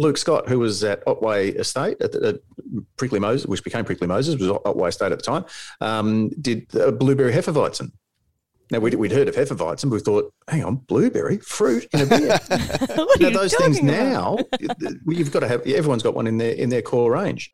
Luke Scott, who was at Otway Estate at, the, at Prickly Moses, which became Prickly Moses, was Otway Estate at the time, um, did a blueberry Hefeweizen. Now we'd, we'd heard of Hefeweizen, but we thought, hang on, blueberry fruit in a beer. now those things talking now, you've got to have. Everyone's got one in their in their core range.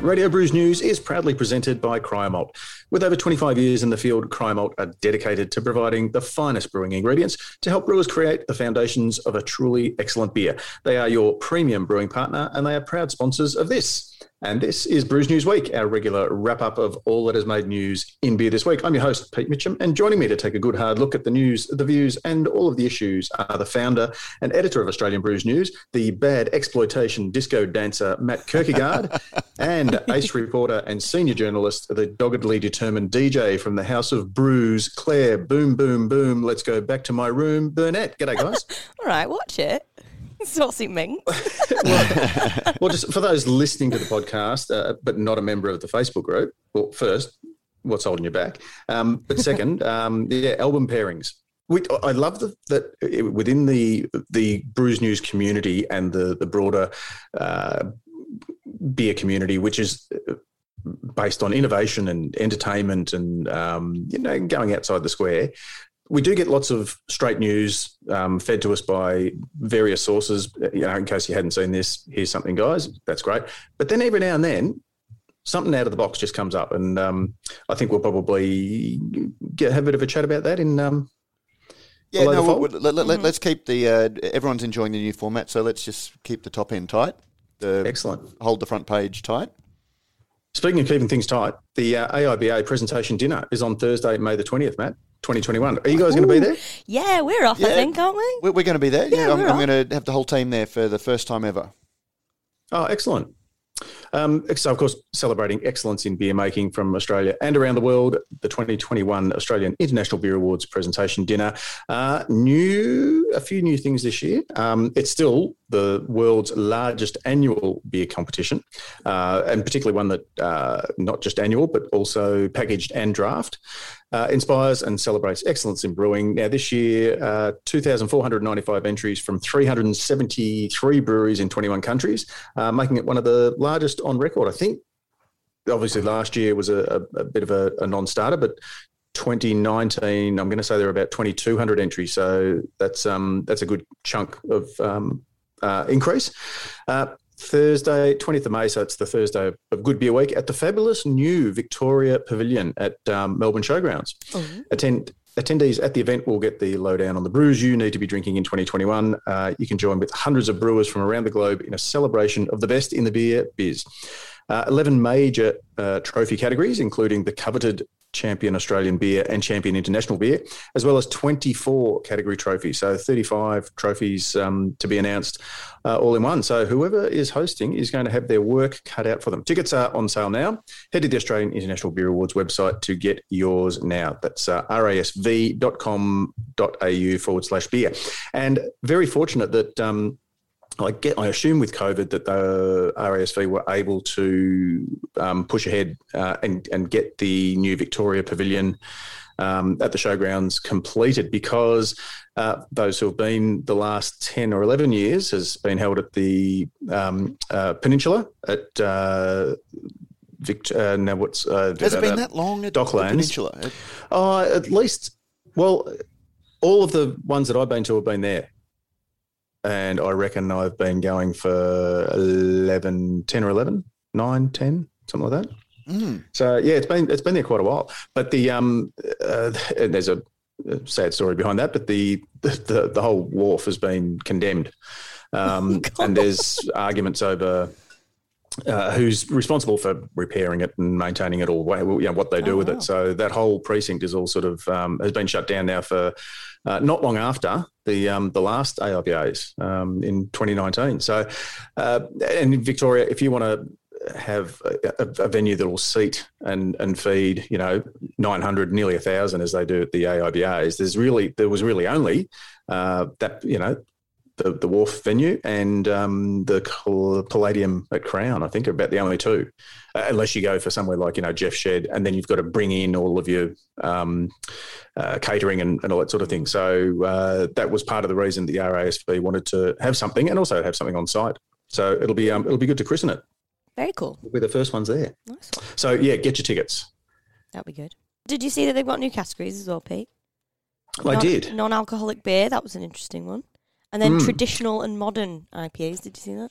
Radio Brews News is proudly presented by Cryer Malt. With over 25 years in the field, Cryer Malt are dedicated to providing the finest brewing ingredients to help brewers create the foundations of a truly excellent beer. They are your premium brewing partner and they are proud sponsors of this. And this is Brews News Week, our regular wrap up of all that has made news in beer this week. I'm your host, Pete Mitchum, and joining me to take a good hard look at the news, the views, and all of the issues are the founder and editor of Australian Brews News, the bad exploitation disco dancer, Matt Kirkegaard, and ace reporter and senior journalist, the doggedly determined DJ from the House of Brews, Claire, boom, boom, boom, let's go back to my room, Burnett. G'day, guys. All right, watch it. Saucy Ming. well, just for those listening to the podcast, uh, but not a member of the Facebook group, well, first, what's holding you back? Um, but second, um, yeah, album pairings. We, I love the, that within the the Brews News community and the the broader uh, beer community, which is based on innovation and entertainment and um, you know going outside the square we do get lots of straight news um, fed to us by various sources. You know, in case you hadn't seen this, here's something, guys. That's great. But then every now and then, something out of the box just comes up, and um, I think we'll probably get, have a bit of a chat about that in. Um, yeah, no, we'll, let, us let, mm-hmm. keep the. Uh, everyone's enjoying the new format, so let's just keep the top end tight. The, Excellent. Hold the front page tight. Speaking of keeping things tight, the uh, AIBA presentation dinner is on Thursday, May the 20th, Matt. 2021. Are you guys going to be there? Yeah, we're off, I think, aren't we? We're, we're going to be there. Yeah, Yeah, I'm, I'm going to have the whole team there for the first time ever. Oh, excellent. Um, so, of course, celebrating excellence in beer making from Australia and around the world, the 2021 Australian International Beer Awards presentation dinner. Uh, new, a few new things this year. Um, it's still the world's largest annual beer competition, uh, and particularly one that uh, not just annual, but also packaged and draft. Uh, inspires and celebrates excellence in brewing. Now, this year, uh, 2,495 entries from 373 breweries in 21 countries, uh, making it one of the largest on record. I think, obviously, last year was a, a, a bit of a, a non starter, but 2019, I'm going to say there are about 2,200 entries. So that's um, that's a good chunk of um, uh, increase. Uh, Thursday, 20th of May, so it's the Thursday of Good Beer Week at the fabulous new Victoria Pavilion at um, Melbourne Showgrounds. Attend. Attendees at the event will get the lowdown on the brews you need to be drinking in 2021. Uh, you can join with hundreds of brewers from around the globe in a celebration of the best in the beer biz. Uh, 11 major uh, trophy categories, including the coveted champion Australian beer and champion international beer, as well as 24 category trophies. So 35 trophies um, to be announced uh, all in one. So whoever is hosting is going to have their work cut out for them. Tickets are on sale now. Head to the Australian International Beer Awards website to get yours now. That's uh, rasv.com.au forward slash beer. And very fortunate that. Um, I get. I assume with COVID that the RASV were able to um, push ahead uh, and and get the new Victoria Pavilion um, at the showgrounds completed because uh, those who have been the last ten or eleven years has been held at the um, uh, Peninsula at. Uh, Vict- uh, now what's uh, Has it uh, been that long at the Docklands. Peninsula? Oh, at least, well, all of the ones that I've been to have been there. And I reckon I've been going for 11, 10 or 11, 9, 10, something like that. Mm. So yeah, it's been it's been there quite a while. But the um, uh, and there's a, sad story behind that. But the the, the whole wharf has been condemned, um, and there's arguments over uh, who's responsible for repairing it and maintaining it, all, you know, what they do Oh, with wow. it. So that whole precinct is all sort of um, has been shut down now for uh, not long after the um, the last AIBAs um, in 2019. So, uh, and in Victoria, if you want to have a, a, a venue that will seat and and feed, you know, 900, nearly a thousand as they do at the AIBAs, there's really there was really only uh, that you know the, the Wharf venue and um, the Palladium at Crown. I think are about the only two, uh, unless you go for somewhere like you know Jeff Shed, and then you've got to bring in all of your um, uh, catering and, and, all that sort of thing. So uh, that was part of the reason the RASV wanted to have something and also have something on site. So it'll be um, it'll be good to christen it. Very cool. We'll be the first ones there. Nice. So yeah, get your tickets. That'll be good. Did you see that they've got new categories as well, Pete? I non, did. Non-alcoholic beer. That was an interesting one. And then mm. traditional and modern IPAs. Did you see that?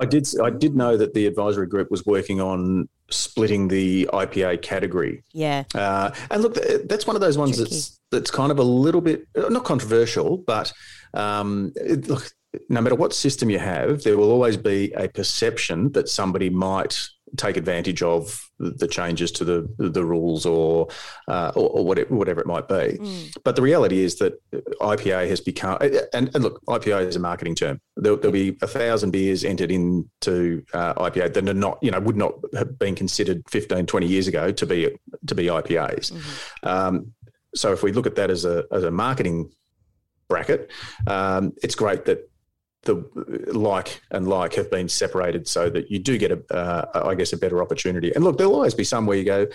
I did. I did know that the advisory group was working on splitting the IPA category. Yeah. Uh, and look, that's one of those ones Tricky. that's that's kind of a little bit not controversial, but um, it, look, no matter what system you have, there will always be a perception that somebody might take advantage of the changes to the the rules or uh, or, or, whatever, whatever it might be. Mm. But the reality is that IPA has become and, and look, IPA is a marketing term. There'll, there'll be a thousand beers entered into uh, IPA that are not you know would not have been considered 15, 20 years ago to be to be IPAs. Mm-hmm. Um, so if we look at that as a as a marketing bracket, um, it's great that the like and like have been separated so that you do get a, uh, I guess, a better opportunity. And look, there'll always be some where you go,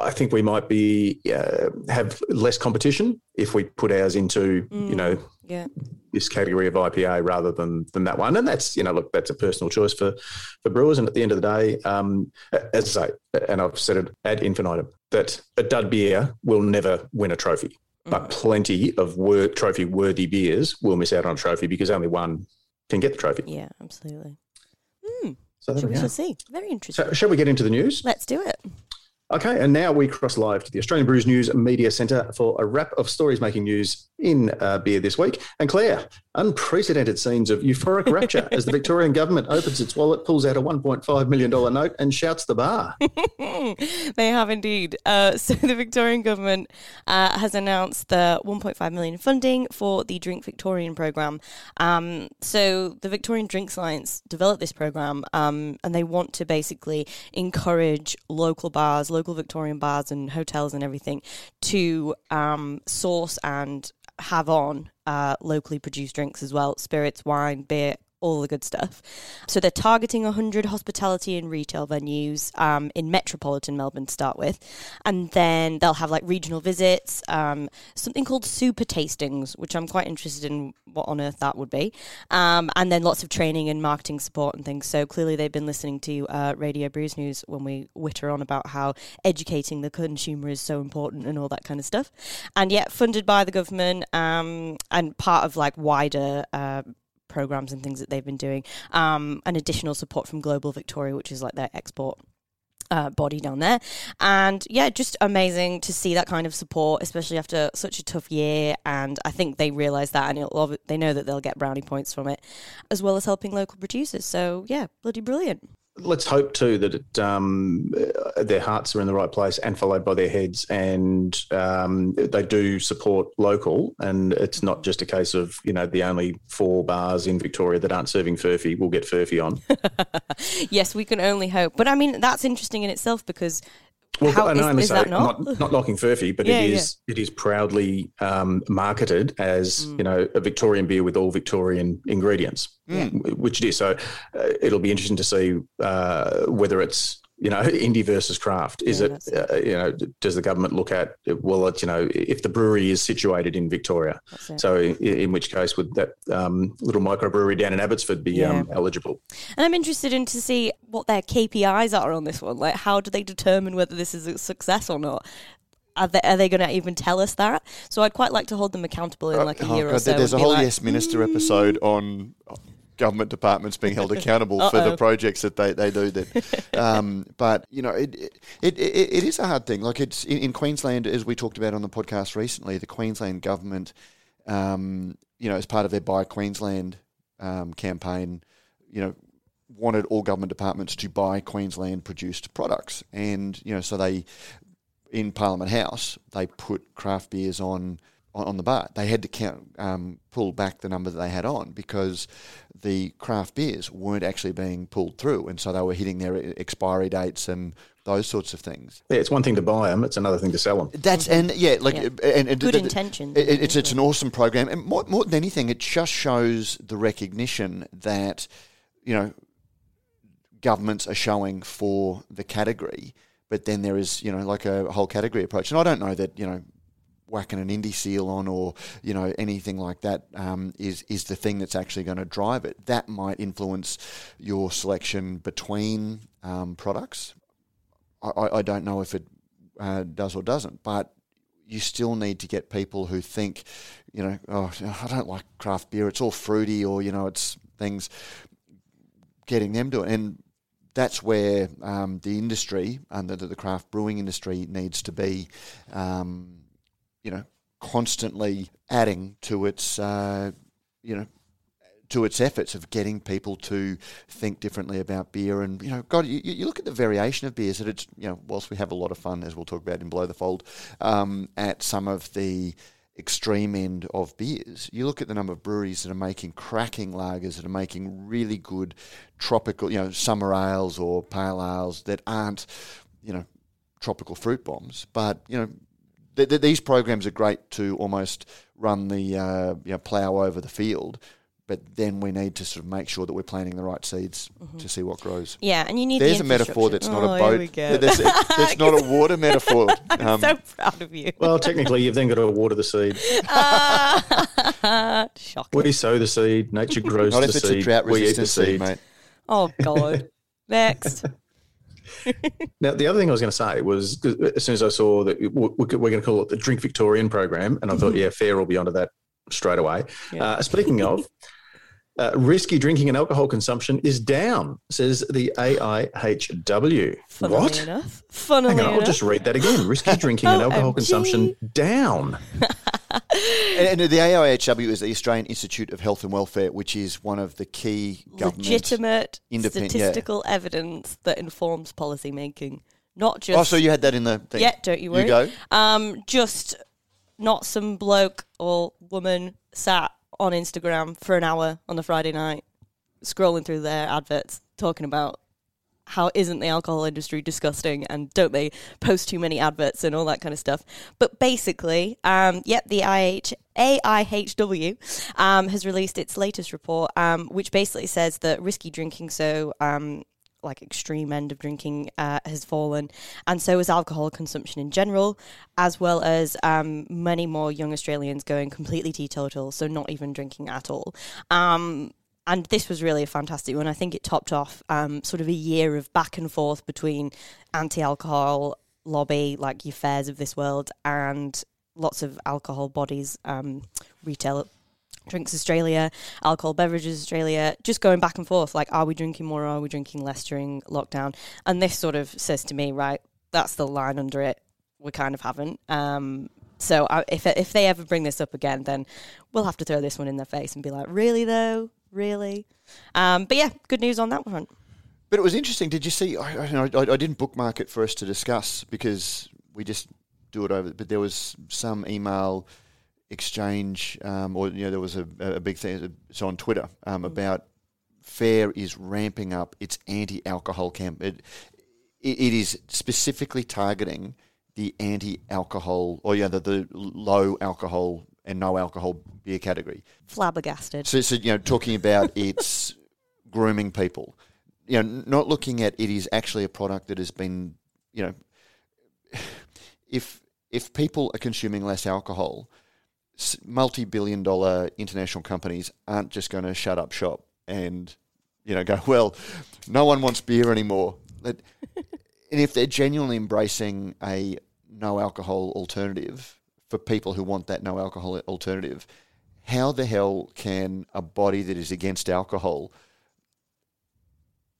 I think we might be uh, have less competition if we put ours into, mm, you know, yeah. this category of IPA rather than than that one. And that's, you know, look, that's a personal choice for for brewers. And at the end of the day, um, as I say, and I've said it ad infinitum, that a dud beer will never win a trophy but mm. plenty of trophy worthy beers will miss out on a trophy because only one can get the trophy. Yeah, absolutely. Mm. So we, we shall see. Very interesting. So, shall we get into the news? Let's do it. Okay, and now we cross live to the Australian Brews News Media Centre for a wrap of stories making news in uh, beer this week. And Claire, unprecedented scenes of euphoric rapture as the Victorian government opens its wallet, pulls out a $1.5 million note, and shouts the bar. they have indeed. Uh, so the Victorian government uh, has announced the 1.5 million funding for the Drink Victorian program. Um, so the Victorian Drinks Alliance developed this program, um, and they want to basically encourage local bars, local Victorian bars, and hotels and everything to um, source and have on uh, locally produced drinks as well spirits, wine, beer, all the good stuff. So they're targeting 100 hospitality and retail venues um, in metropolitan Melbourne to start with. And then they'll have like regional visits, um, something called super tastings, which I'm quite interested in what on earth that would be. Um, and then lots of training and marketing support and things. So clearly they've been listening to uh, Radio Brews News when we witter on about how educating the consumer is so important and all that kind of stuff. And yet funded by the government um, and part of like wider uh, programs and things that they've been doing, um, and additional support from Global Victoria, which is like their export uh, body down there. And yeah, just amazing to see that kind of support, especially after such a tough year. And I think they realise that and they know that they'll get brownie points from it, as well as helping local producers. So yeah, bloody brilliant let's hope too that it, um, their hearts are in the right place and followed by their heads, and um, they do support local. And it's not just a case of you know the only four bars in Victoria that aren't serving furphy will get furphy on. yes, we can only hope. But I mean, that's interesting in itself because well, How, and is, I is say, not? not? not knocking Furphy, but yeah, it is yeah. it is proudly um, marketed as mm. you know a Victorian beer with all Victorian ingredients, mm. which it is. So uh, it'll be interesting to see uh, whether it's you know, indie versus craft. Is yeah, it, uh, you know, does the government look at, well, it's, you know, if the brewery is situated in Victoria, so in, in, which case would that um, little microbrewery down in Abbotsford be yeah. um, eligible? And I'm interested in to see what their KPIs are on this one. Like, how do they determine whether this is a success or not? Are they, are they going to even tell us that? So I'd quite like to hold them accountable in uh, like a oh year God, or so. There's a whole like, Yes Minister mm. episode on government departments being held accountable for the projects that they, they do. That, um, but you know, it, it, it it is a hard thing. Like it's in, in, Queensland, as we talked about on the podcast recently, the Queensland government, um, you know, as part of their Buy Queensland um, campaign, you know, wanted all government departments to buy Queensland produced products, and you know, so they in Parliament House they put craft beers on on, the bar. They had to count, um, pull back the number that they had on because the craft beers weren't actually being pulled through, and so they were hitting their expiry dates and those sorts of things. Yeah, it's one thing to buy them; it's another thing to sell them. That's and yeah, like Yeah. and, and Good the- the- intentions, it- it's it's an awesome program, and more, more than anything, it just shows the recognition that you know governments are showing for the category. But then there is you know like a whole category approach, and I don't know that you know whacking an indie seal on or you know anything like that um, is is the thing that's actually going to drive it. That might influence your selection between um, products. I, I, don't know if it uh, does or doesn't, but you still need to get people who think, you know, oh, I don't like craft beer. It's all fruity, or you know, it's things. Getting them to it, and that's where um, the industry and the, the craft brewing industry needs to be, um, you know, constantly adding to its, uh, you know, to its efforts of getting people to think differently about beer. And you know, God, you, you look at the variation of beers. That it's you know, whilst we have a lot of fun, as we'll talk about in Below the Fold, um, at some of the extreme end of beers. You look at the number of breweries that are making cracking lagers that are making really good tropical, you know, summer ales or pale ales that aren't, you know, tropical fruit bombs. But you know, th- th- these programs are great to almost run the uh, you know plow over the field. But then we need to sort of make sure that we're planting the right seeds to see what grows. Yeah, and you need. There's the a metaphor that's not oh, a boat. go. There's, there's not a water metaphor. I'm um, so proud of you. Well, technically, you've then got to water the seed. Ah, Shocking. We sow the seed, nature grows not the if it's seed. a drought we eat the resistant seed, seed. mate. Oh God. Next. Now, the other thing I was going to say was as soon as I saw that we- we're going to call it the Drink Victorian program, and I thought, yeah, FARE will be onto that straight away. Yeah. Uh, speaking of, uh, risky drinking and alcohol consumption is down, says the AIHW. Funnily what? enough. Funnily Hang on, I'll just read that again. Risky drinking and alcohol OMG. consumption down. And, and the AIHW is the Australian Institute of Health and Welfare, which is one of the key government. legitimate independent- yeah. statistical evidence that informs policy making, not just. Oh, so you had that in the thing. yeah, don't you worry. You go. Um, just not some bloke or woman sat on Instagram for an hour on a Friday night, scrolling through their adverts, talking about how isn't the alcohol industry disgusting and don't they post too many adverts and all that kind of stuff. But basically, um, yep, the IH, AIHW um, has released its latest report, um, which basically says that risky drinking, so um, like extreme end of drinking, uh, has fallen, and so has alcohol consumption in general, as well as um, many more young Australians going completely teetotal, so not even drinking at all. Um, and this was really a fantastic one. I think it topped off um, sort of a year of back and forth between anti-alcohol lobby, like your FAREs of this world, and lots of alcohol bodies, um, retail Drinks Australia, Alcohol Beverages Australia, just going back and forth. Like, are we drinking more or are we drinking less during lockdown? And this sort of says to me, right, that's the line under it. We kind of haven't. Um, so I, if if they ever bring this up again, then we'll have to throw this one in their face and be like, really though, really. Um, but yeah, good news on that front. But it was interesting. Did you see? I, I, I didn't bookmark it for us to discuss because we just do it over. But there was some email exchange, um, or you know, there was a, a big thing. It's on Twitter um, about FARE is ramping up its anti-alcohol camp. It, it, it is specifically targeting the anti-alcohol, or yeah, the, the low alcohol and no alcohol beer category. Flabbergasted. So, so you know, talking about its grooming people, you know, not looking at it is actually a product that has been, you know, if if people are consuming less alcohol, s- multi-billion-dollar international companies aren't just going to shut up shop and, you know, go well. No one wants beer anymore. And if they're genuinely embracing a no alcohol alternative for people who want that no alcohol alternative, how the hell can a body that is against alcohol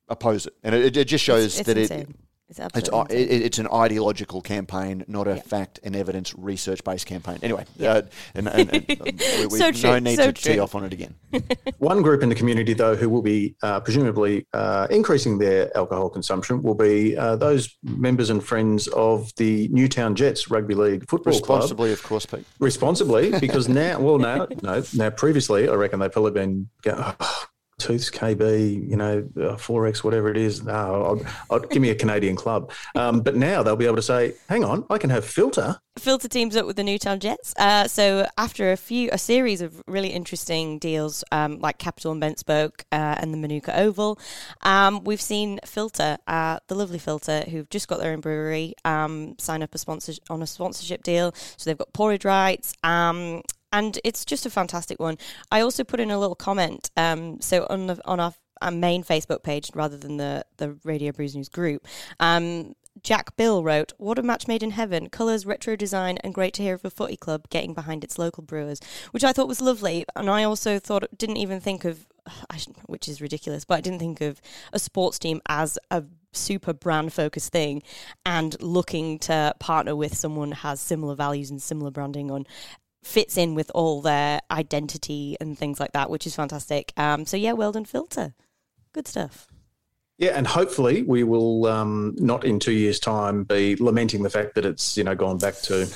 oppose it? And it, it just shows It's, it's that it, insane. It's it's, absolutely i- insane. it, it's an ideological campaign, not a Yeah. fact and evidence research based campaign. Anyway, Yeah. uh, and, and, and we, we So no need so to tee off on it again. One group in the community, though, who will be uh, presumably uh, increasing their alcohol consumption will be uh, those members and friends of the Newtown Jets Rugby League Football Club. Responsibly, of course, Pete. Responsibly, because now, well, now, no, now previously, I reckon they've probably been, go- oh, Tooths KB, you know, uh, Forex, whatever it is. No, I'll, I'll give me a Canadian club. Um, but now they'll be able to say, hang on, I can have Philter. Philter teams up with the Newtown Jets. Uh, so after a few, a series of really interesting deals, um, like Capital and BentSpoke uh, and the Manuka Oval, um, we've seen Philter, uh, the lovely Philter, who've just got their own brewery, um, sign up a sponsor on a sponsorship deal. So they've got pouring rights. And it's just a fantastic one. I also put in a little comment. Um, so on the, on our, our, main Facebook page, rather than the the Radio Brews News group, um, Jack Bill wrote, "What a match made in heaven! Colours, retro design, and great to hear of a footy club getting behind its local brewers," which I thought was lovely. And I also thought didn't even think of, which is ridiculous, but I didn't think of a sports team as a super brand focused thing and looking to partner with someone has similar values and similar branding on fits in with all their identity and things like that, which is fantastic. Um, so yeah, well done, Philter. Good stuff. Yeah, and hopefully we will um, not in two years' time be lamenting the fact that it's you know gone back to.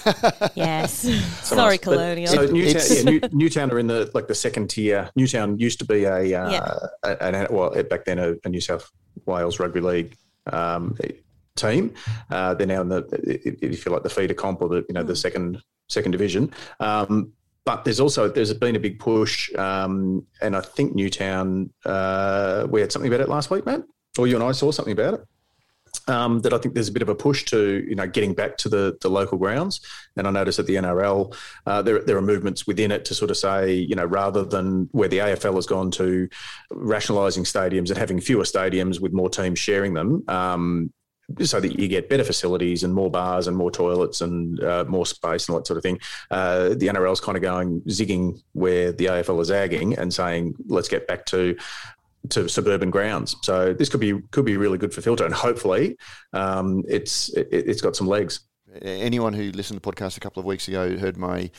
yes, sorry, Colonial. But, so Newtown, yeah, New, Newtown are in the like the second tier. Newtown used to be a, uh, yeah. a, a well back then a, a, New South Wales Rugby League um, team. Uh, they're now in the if you like the feeder comp or the you know the hmm. second second division. Um, but there's also there's been a big push, um, and I think Newtown uh, we had something about it last week, Matt, or you and I saw something about it. Um, that I think there's a bit of a push to you know getting back to the, the local grounds, and I notice at the NRL uh, there there are movements within it to sort of say you know rather than where the AFL has gone to rationalising stadiums and having fewer stadiums with more teams sharing them, um, so that you get better facilities and more bars and more toilets and uh, more space and all that sort of thing. Uh, the NRL is kind of going zigging where the AFL is zagging and saying, let's get back to to suburban grounds. So this could be could be really good for Philter, and hopefully, um, it's it, has got some legs. Anyone who listened to the podcast a couple of weeks ago heard my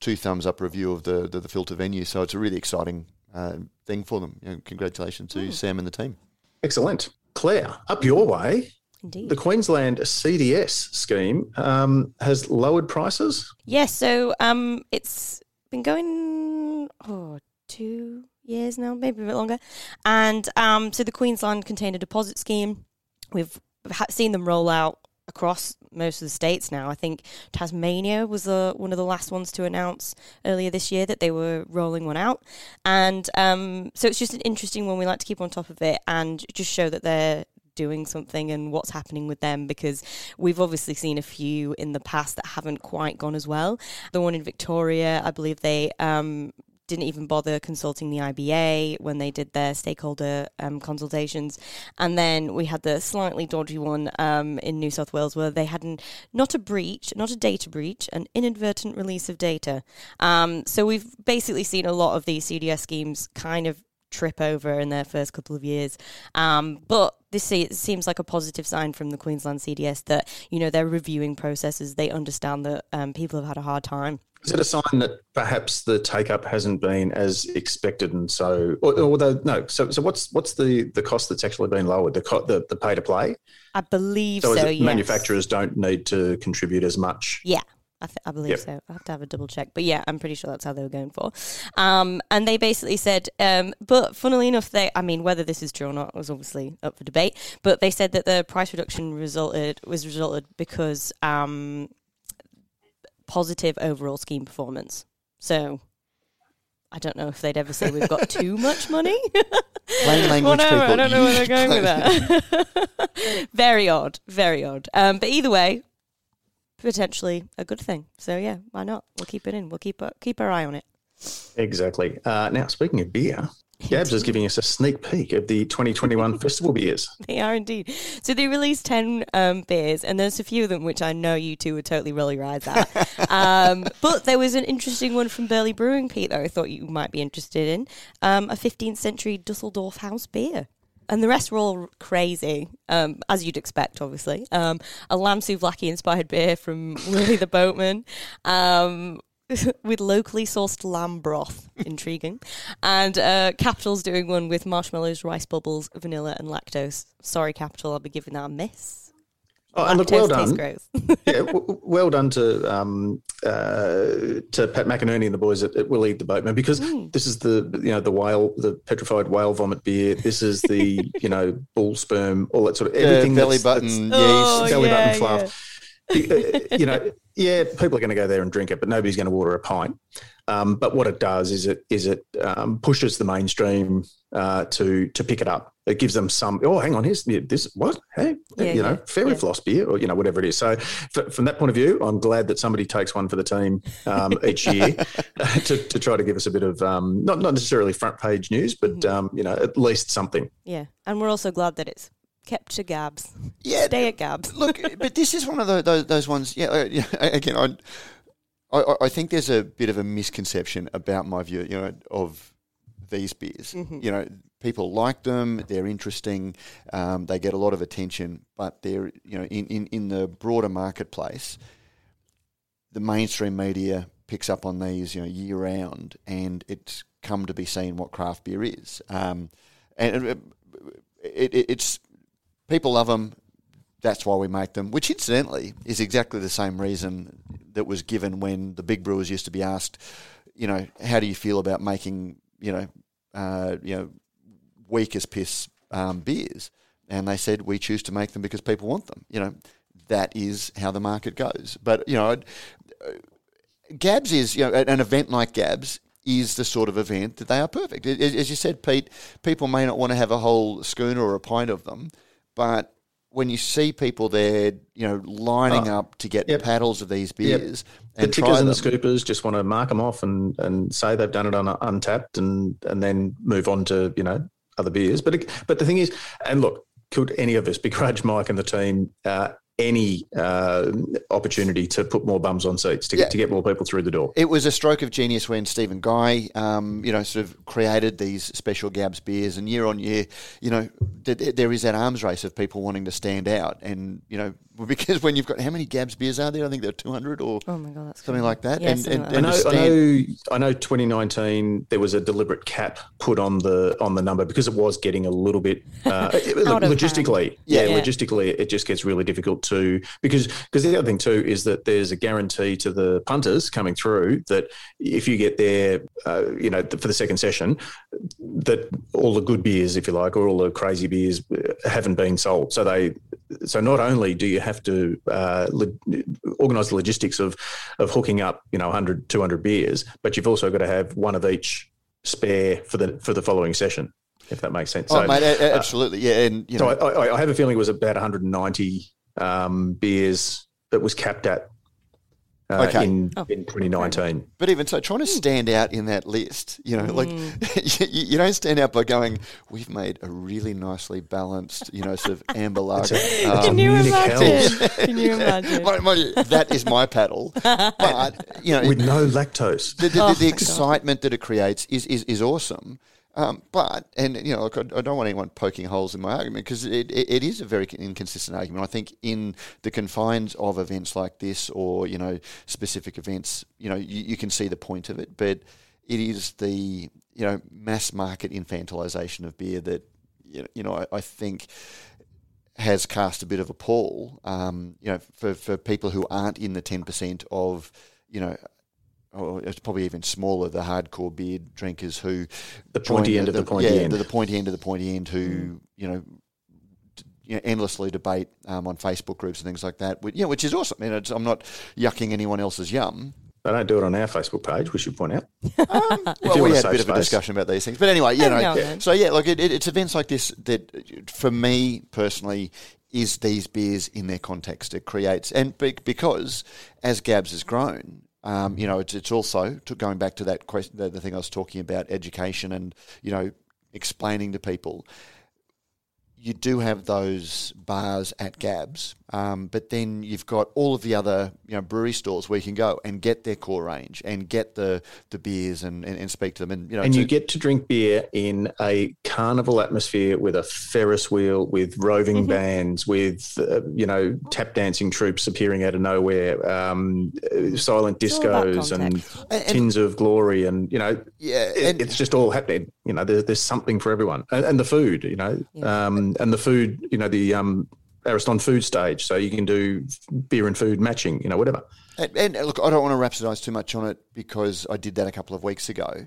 two thumbs up review of the the, the Philter venue. So it's a really exciting uh, thing for them. You know, congratulations to mm. Sam and the team. Excellent, Claire. Up your way. Indeed. The Queensland CDS scheme um, has lowered prices. Yes, so um, it's been going oh, two years now, maybe a bit longer. And um, so the Queensland container deposit scheme, we've seen them roll out across most of the states now. I think Tasmania was the, one of the last ones to announce earlier this year that they were rolling one out. And um, so it's just an interesting one. We like to keep on top of it and just show that they're doing something and what's happening with them because we've obviously seen a few in the past that haven't quite gone as well. The one in Victoria, I believe they um, didn't even bother consulting the IBA when they did their stakeholder um, consultations. And then we had the slightly dodgy one um, in New South Wales where they had an, not a breach, not a data breach, an inadvertent release of data. Um, so we've basically seen a lot of these CDS schemes kind of trip over in their first couple of years. Um, but this seems like a positive sign from the Queensland CDS that you know they're reviewing processes. They understand that um, people have had a hard time. Is it a sign that perhaps the take up hasn't been as expected, and so, although no, so so what's what's the the cost that's actually been lowered? The the, the pay to play. I believe so. so yes. Manufacturers don't need to contribute as much. Yeah, I, th- I believe yep. so. I have to have a double check, but yeah, I'm pretty sure that's how they were going for. Um, and they basically said, um, but funnily enough, they, I mean, whether this is true or not was obviously up for debate. But they said that the price reduction resulted was resulted because um, positive overall scheme performance. So I don't know if they'd ever say we've got too much money. Plain language Whatever, people. I don't know where they're going with that. very odd, very odd. Um, but either way, potentially a good thing. So yeah, why not? We'll keep it in. We'll keep a, keep our eye on it. Exactly. Uh, now, speaking of beer, Gabs is giving us a sneak peek of the 2021 festival beers. They are indeed. So they released 10 um, beers, and there's a few of them which I know you two would totally roll your eyes at. um, but there was an interesting one from Burleigh Brewing, Pete, that I thought you might be interested in um, a 15th century Dusseldorf house beer and the rest were all crazy, um, as you'd expect, obviously. Um, a lamb souvlaki inspired beer from Willie the Boatman. Um, with locally sourced lamb broth, intriguing, and uh, Capital's doing one with marshmallows, rice bubbles, vanilla, and lactose. Sorry, Capital, I'll be giving that a miss. Oh, look, well done. yeah, w- well done to um, uh, to Pat McInerney and the boys at, at Willie the Boatman because mm. this is the you know the whale, the petrified whale vomit beer. This is the you know bull sperm, all that sort of everything. Yeah, belly button yeast, oh, belly yeah, button fluff. Yeah. Uh, you know, yeah, people are going to go there and drink it, but nobody's going to water a pint. Um, but what it does is it is it um, pushes the mainstream uh, to to pick it up. It gives them some. Oh, hang on, here's this. What? Hey, yeah, you know, yeah, fairy yeah. floss beer, or you know, whatever it is. So, from that point of view, I'm glad that somebody takes one for the team um, each year to, to try to give us a bit of um, not not necessarily front page news, but mm-hmm. um, you know, at least something. Yeah, and we're also glad that it's kept to Gabs. Yeah, stay at Gabs. look, but this is one of the, those, those ones. Yeah, uh, yeah again, I I, I, think there's a bit of a misconception about my view, you know, of these beers. Mm-hmm. You know, people like them; they're interesting, um, they get a lot of attention, but they're you know in, in, in the broader marketplace, the mainstream media picks up on these you know year round, and it's come to be seen what craft beer is. Um, and it, it, it's people love them. That's why we make them, which incidentally is exactly the same reason that was given when the big brewers used to be asked, you know, how do you feel about making, you know, uh, you know, weak as piss um, beers? And they said we choose to make them because people want them. You know, that is how the market goes. But you know, uh, Gabs is you know an event like Gabs is the sort of event that they are perfect. As you said, Pete, people may not want to have a whole schooner or a pint of them, but when you see people there, you know, lining oh, up to get yep. paddles of these beers, yep. and the tickers and the scoopers just want to mark them off and, and say they've done it on Untappd and and then move on to you know other beers. But but the thing is, and look, could any of us begrudge Mike and the team uh, any uh, opportunity to put more bums on seats to, yeah. get, to get more people through the door. It was a stroke of genius when Stephen Guy, um, you know, sort of created these special Gabs beers, and year on year, you know, th- there is that arms race of people wanting to stand out, and you know, because when you've got how many Gabs beers are there? I think there are two hundred or oh my god, something like that. Yeah, and, and, and I, know, I know, I know, 2019 there was a deliberate cap put on the on the number because it was getting a little bit uh, logistically. Yeah, yeah, logistically, it just gets really difficult to because because the other thing too is that there's a guarantee to the punters coming through that if you get there, uh, you know, for the second session, that all the good beers, if you like, or all the crazy beers haven't been sold. So they so not only do you have to uh, organise the logistics of of hooking up, you know, 100, 200 beers, but you've also got to have one of each spare for the for the following session, if that makes sense. Oh, so, mate, absolutely, uh, yeah. And you know, so I, I, have a feeling it was about 190 um, beers that was capped at uh, okay. in, oh. in 2019. But even so, trying to stand out in that list, you know, mm. like you, you, don't stand out by going, we've made a really nicely balanced, you know, sort of amber lager. Um, Can you imagine? Can you imagine? that is my paddle. But, you know, with no lactose. The, the, oh the excitement God. that it creates is, is, is awesome. Um, but and you know, look, I, don't want anyone poking holes in my argument because it, it, it is a very inconsistent argument. I think in the confines of events like this, or you know, specific events, you know, you, you can see the point of it. But it is the you know mass market infantilization of beer that you know, I, I think has cast a bit of a pall. Um, you know, for for people who aren't in the ten percent of you know or it's probably even smaller, the hardcore beer drinkers who the pointy end of the, the pointy yeah, end, the, the pointy end of the pointy end who mm. you know. You know, endlessly debate um, on Facebook groups and things like that. Which, yeah, which is awesome. I mean, I'm not yucking anyone else's yum. They don't do it on our Facebook page. We should point out. Um, well, we had a bit of a discussion about these things, but anyway, you know. Yeah. So yeah, look, it, it, it's events like this that, for me personally, is these beers in their context. It creates, and because as Gabs has grown, um, you know, it's, it's also to going back to that question, the, the thing I was talking about, education and you know, explaining to people you do have those bars at Gabs, um, but then you've got all of the other you know brewery stores where you can go and get their core range and get the the beers and, and, and speak to them and you know and you get to drink beer in a carnival atmosphere with a Ferris wheel with roving mm-hmm. bands with uh, you know tap dancing troops appearing out of nowhere um, silent discos and, and, tins of glory and you know yeah it, it's just all happening you know there's, there's something for everyone and, and the food you know yeah. um, and the food you know the um, Ariston food stage, so you can do beer and food matching, you know, whatever. And, and look, I don't want to rhapsodise too much on it because I did that a couple of weeks ago.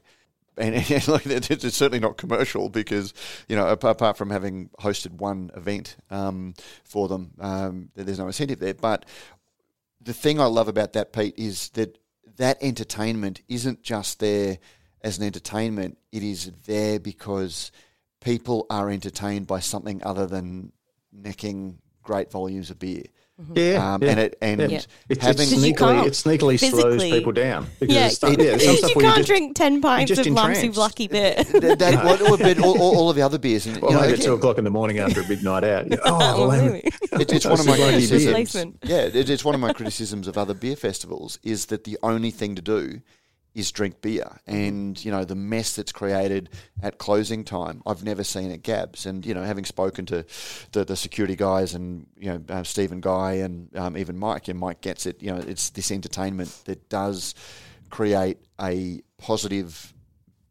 And, and look, it's, it's certainly not commercial because, you know, apart, apart from having hosted one event um, for them, um, there's no incentive there. But the thing I love about that, Pete, is that that entertainment isn't just there as an entertainment, it is there because people are entertained by something other than necking great volumes of beer. Yeah, Um, yeah. and it and Yeah. Yeah. It's, having it's sneakily, it sneakily slows people down. Because Yeah, stuff, it- yeah, some you stuff you can't just, drink 10 pints of Lamsey entranced. Lucky beer. that, that what, what about all, all of the other beers. And, Well, you know, maybe at two o'clock in the morning after a big night out. you- Oh, Well, well, maybe. It, it's one of my criticisms. Yeah, it, it's one of my criticisms of other beer festivals is that the only thing to do is drink beer, and you know the mess that's created at closing time. I've never seen at Gabs, and you know having spoken to the, the security guys and you know uh, Stephen Guy and um, even Mike, and Mike gets it. You know, it's this entertainment that does create a positive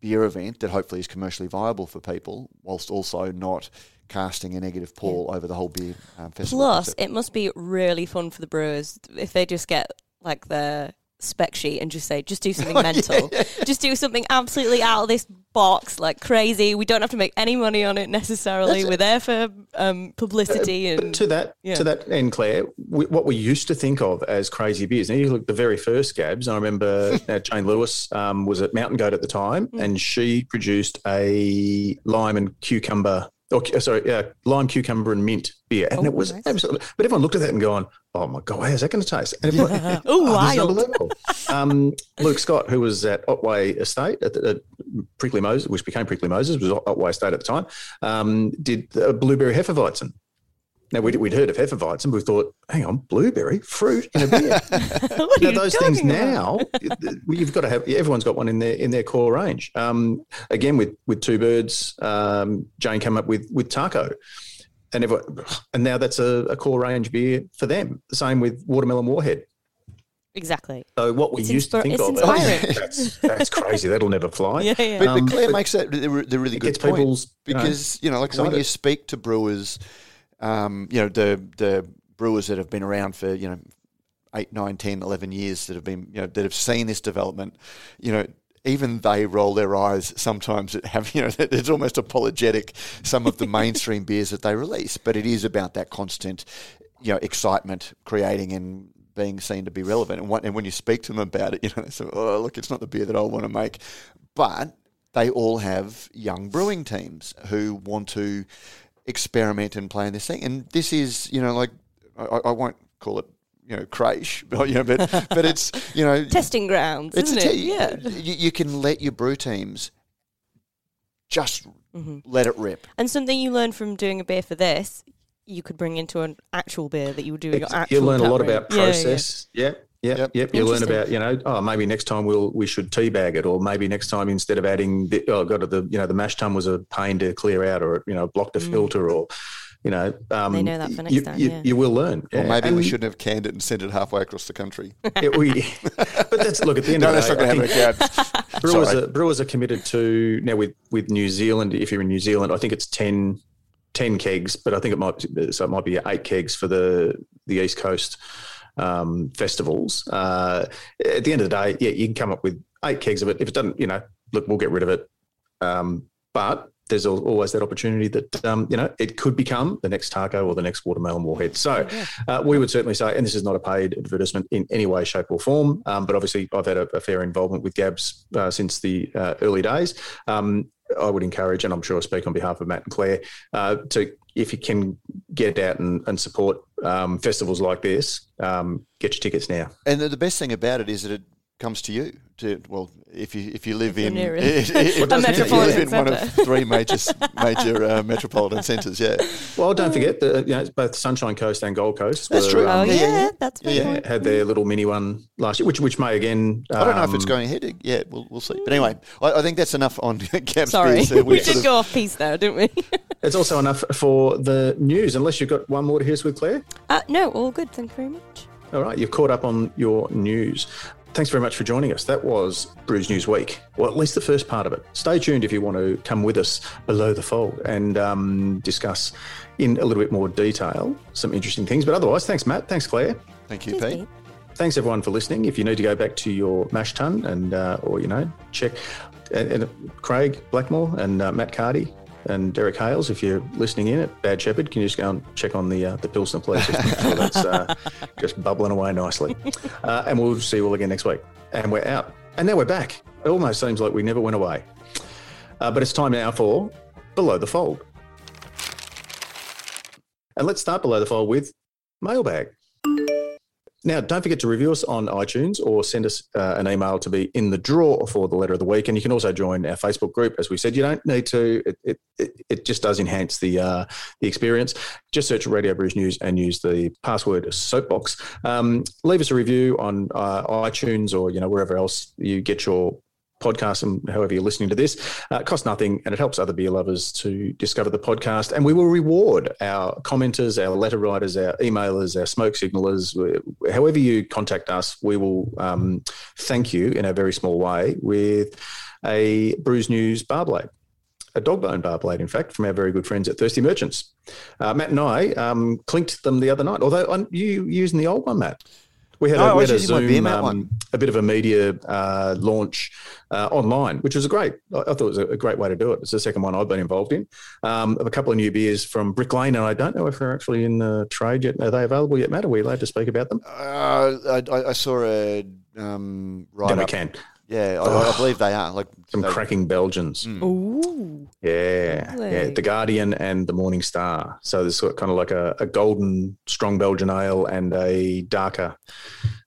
beer event that hopefully is commercially viable for people, whilst also not casting a negative pall over the whole beer um, festival. Plus, it must be really fun for the brewers if they just get like the spec sheet and just say, just do something mental. Just do something absolutely out of this box, like crazy. We don't have to make any money on it necessarily. We're there for um, publicity and to that Yeah. to that end, Claire, we, what we used to think of as crazy beers. Now you look the very first Gabs. I remember uh, Jayne Lewis um, was at Mountain Goat at the time, Mm. and she produced a lime and cucumber. Or, sorry, uh, lime, cucumber, and mint beer, and Oh, it was nice. absolutely. But everyone looked at that and gone, "Oh my god, how's that going to taste?" And everyone, Ooh, "Oh, wild." unbelievable." um, Luke Scott, who was at Otway Estate at, the, at Prickly Moses, which became Prickly Moses, was Otway Estate at the time, um, did a blueberry Hefeweizen. Now we'd, we'd heard of Hefeweizen, but we thought, hang on, blueberry fruit in a beer. what are now you those things about? now, you've got to have. Everyone's got one in their in their core range. Um, again, with with two birds, um, Jayne came up with with taco, and everyone, and now that's a, a core range beer for them. The same with watermelon warhead. Exactly. So what we It's used to think it's of, inspiring. that's, that's crazy. That'll never fly. Yeah, yeah. But, Um, but Claire but makes that the, re- the really good gets point people's you know, because you know, like when you speak to brewers, um, you know the the brewers that have been around for you know eight, nine, 10, 11 years that have been you know that have seen this development, you know. Even they roll their eyes sometimes at having, you know, it's almost apologetic some of the mainstream beers that they release, but it is about that constant, you know, excitement creating and being seen to be relevant. And, what, and when you speak to them about it, you know, they say, oh, look, it's not the beer that I want to make. But they all have young brewing teams who want to experiment and play in this thing. And this is, you know, like, I, I won't call it, you know, crash, but, you know, but, but it's, you know, Testing grounds, it's isn't a it? te- yeah. You, you can let your brew teams just Mm-hmm. let it rip. And something you learn from doing a beer for this, you could bring into an actual beer that you would do in your actual you learn a lot room. about Yeah, yeah, yeah. Process. Yep. Yep, Yep. yep. You learn about, you know, oh, maybe next time we'll we should teabag it, or maybe next time instead of adding, the, oh, god, the you know the mash tun was a pain to clear out, or you know blocked a filter, or you know, um, Mm. They know that for next you, time, You, yeah. you will learn. Or yeah. maybe we shouldn't have canned it and sent it halfway across the country. it- we, but that's look at the end no, of the day. No, that's not going to happen. Brewers are, brewers are committed to now with with New Zealand. If you're in New Zealand, I think it's 10, 10 kegs, but I think it might so it might be eight kegs for the the East Coast um, festivals. Uh, at the end of the day, yeah, you can come up with eight kegs of it. If it doesn't, you know, look, we'll get rid of it. Um, but there's always that opportunity that um, you know it could become the next taco or the next watermelon warhead. So uh, we would certainly say, and this is not a paid advertisement in any way, shape, or form, um, but obviously I've had a, a fair involvement with Gabs uh, since the uh, early days. Um, I would encourage, and I'm sure I speak on behalf of Matt and Claire, uh, to if you can get out and, and support um, festivals like this, um, get your tickets now. And the, the best thing about it is that it comes to you. To well, if you if you live you're in near it. if, if- A if you live in one of three major major uh, metropolitan centres, yeah, Well, don't forget that you know, it's both Sunshine Coast and Gold Coast. That's were, true. Oh um, yeah, Yeah, yeah, yeah. that's Yeah, very yeah. had their little mini one last year, which which may again. I don't know if it's um, going ahead. Yeah, we'll we'll see. But anyway, I, I think that's enough on Gab's Sorry, beers. Uh, we we've sort did of- go off piece there, didn't we? It's also enough for the news, unless you've got one more to hear us with, Claire. uh, no, all good. Thank you very much. All right, you've caught up on your news. Thank thanks very much for joining us. That was Brews News Week. Well, at least the first part of it. Stay tuned if you want to come with us below the fold and um, discuss in a little bit more detail some interesting things. But otherwise, thanks, Matt. Thanks, Claire. Thank you, Pete. Thanks everyone for listening. If you need to go back to your mash tun and uh, or you know check and, and Craig Blackmore and uh, Matt Cardy and Derek Hales, if you're listening in at Bad Shepherd, can you just go and check on the uh, the Pilsner? Just make sure that's uh, just bubbling away nicely. Uh, and we'll see you all again next week. And we're out. And now we're back. It almost seems like we never went away. Uh, but it's time now for Below the Fold. And let's start below the fold with mailbag. Now, don't forget to review us on iTunes or send us uh, an email to be in the draw for the letter of the week. And you can also join our Facebook group. As we said, you don't need to. It it, it just does enhance the uh, the experience. Just search Radio Brews News and use the password soapbox. Um, leave us a review on uh, iTunes or you know wherever else you get your podcast and however you're listening to this. Uh, costs nothing and it helps other beer lovers to discover the podcast. And we will reward our commenters, our letter writers, our emailers, our smoke signalers. However you contact us, we will um, thank you in a very small way with a Brews News bar blade. A dog bone bar blade, in fact, from our very good friends at Thirsty Merchants. Uh, Matt and I um, clinked them the other night, although um, you using the old one, Matt. We had, No, a, I we had a Zoom, um, a bit of a media uh, launch uh, online, which was a great. I I thought it was a, a great way to do it. It's the second one I've been involved in. Um, of a couple of new beers from Brick Lane, and I don't know if they're actually in the trade yet. Are they available yet, Matt? Are we allowed to speak about them? Uh, I, I- I saw a um, then write we can. Yeah, I, I believe they are. Like Some they- cracking Belgians. Mm. Ooh. Yeah, yeah. The Guardian and the Morning Star. So there's sort of kind of like a, a golden strong Belgian ale and a darker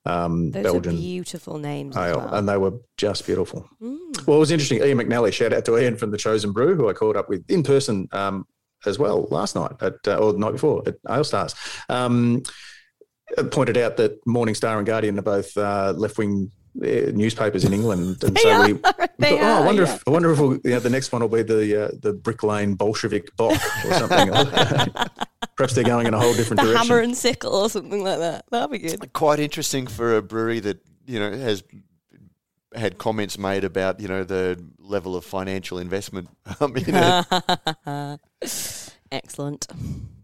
um, Those Belgian are beautiful names. as ale, well. and they were just beautiful. Mm. Well, it was interesting. Ian McNally, shout out to Ian from the Chosen Brew, who I caught up with in person um, as well last night at uh, or the night before at Ale Stars. Um, pointed out that Morning Star and Guardian are both uh, left wing. Uh, newspapers in England, and They so are. we. They oh, I are, wonder yeah. if I wonder if we'll, you know, the next one will be the uh, the Brick Lane Bolshevik Bock or something. Perhaps they're going in a whole different the direction. hammer and sickle or something like that. That'd be good. quite interesting for a brewery that you know has had comments made about you know the level of financial investment. Um, in it. Excellent.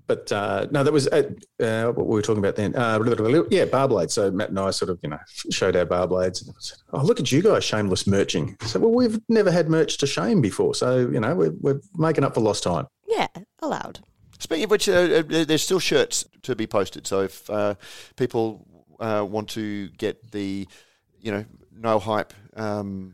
But uh, no, that was uh, uh, what we were talking about then. Uh, yeah, bar blades. So Matt and I sort of, you know, showed our bar blades. And said, oh, look at you guys, shameless merching. So, well, we've never had merch to shame before. So, you know, we're, we're making up for lost time. Yeah, allowed. Speaking of which, uh, uh, there's still shirts to be posted. So if uh, people uh, want to get the, you know, no hype um,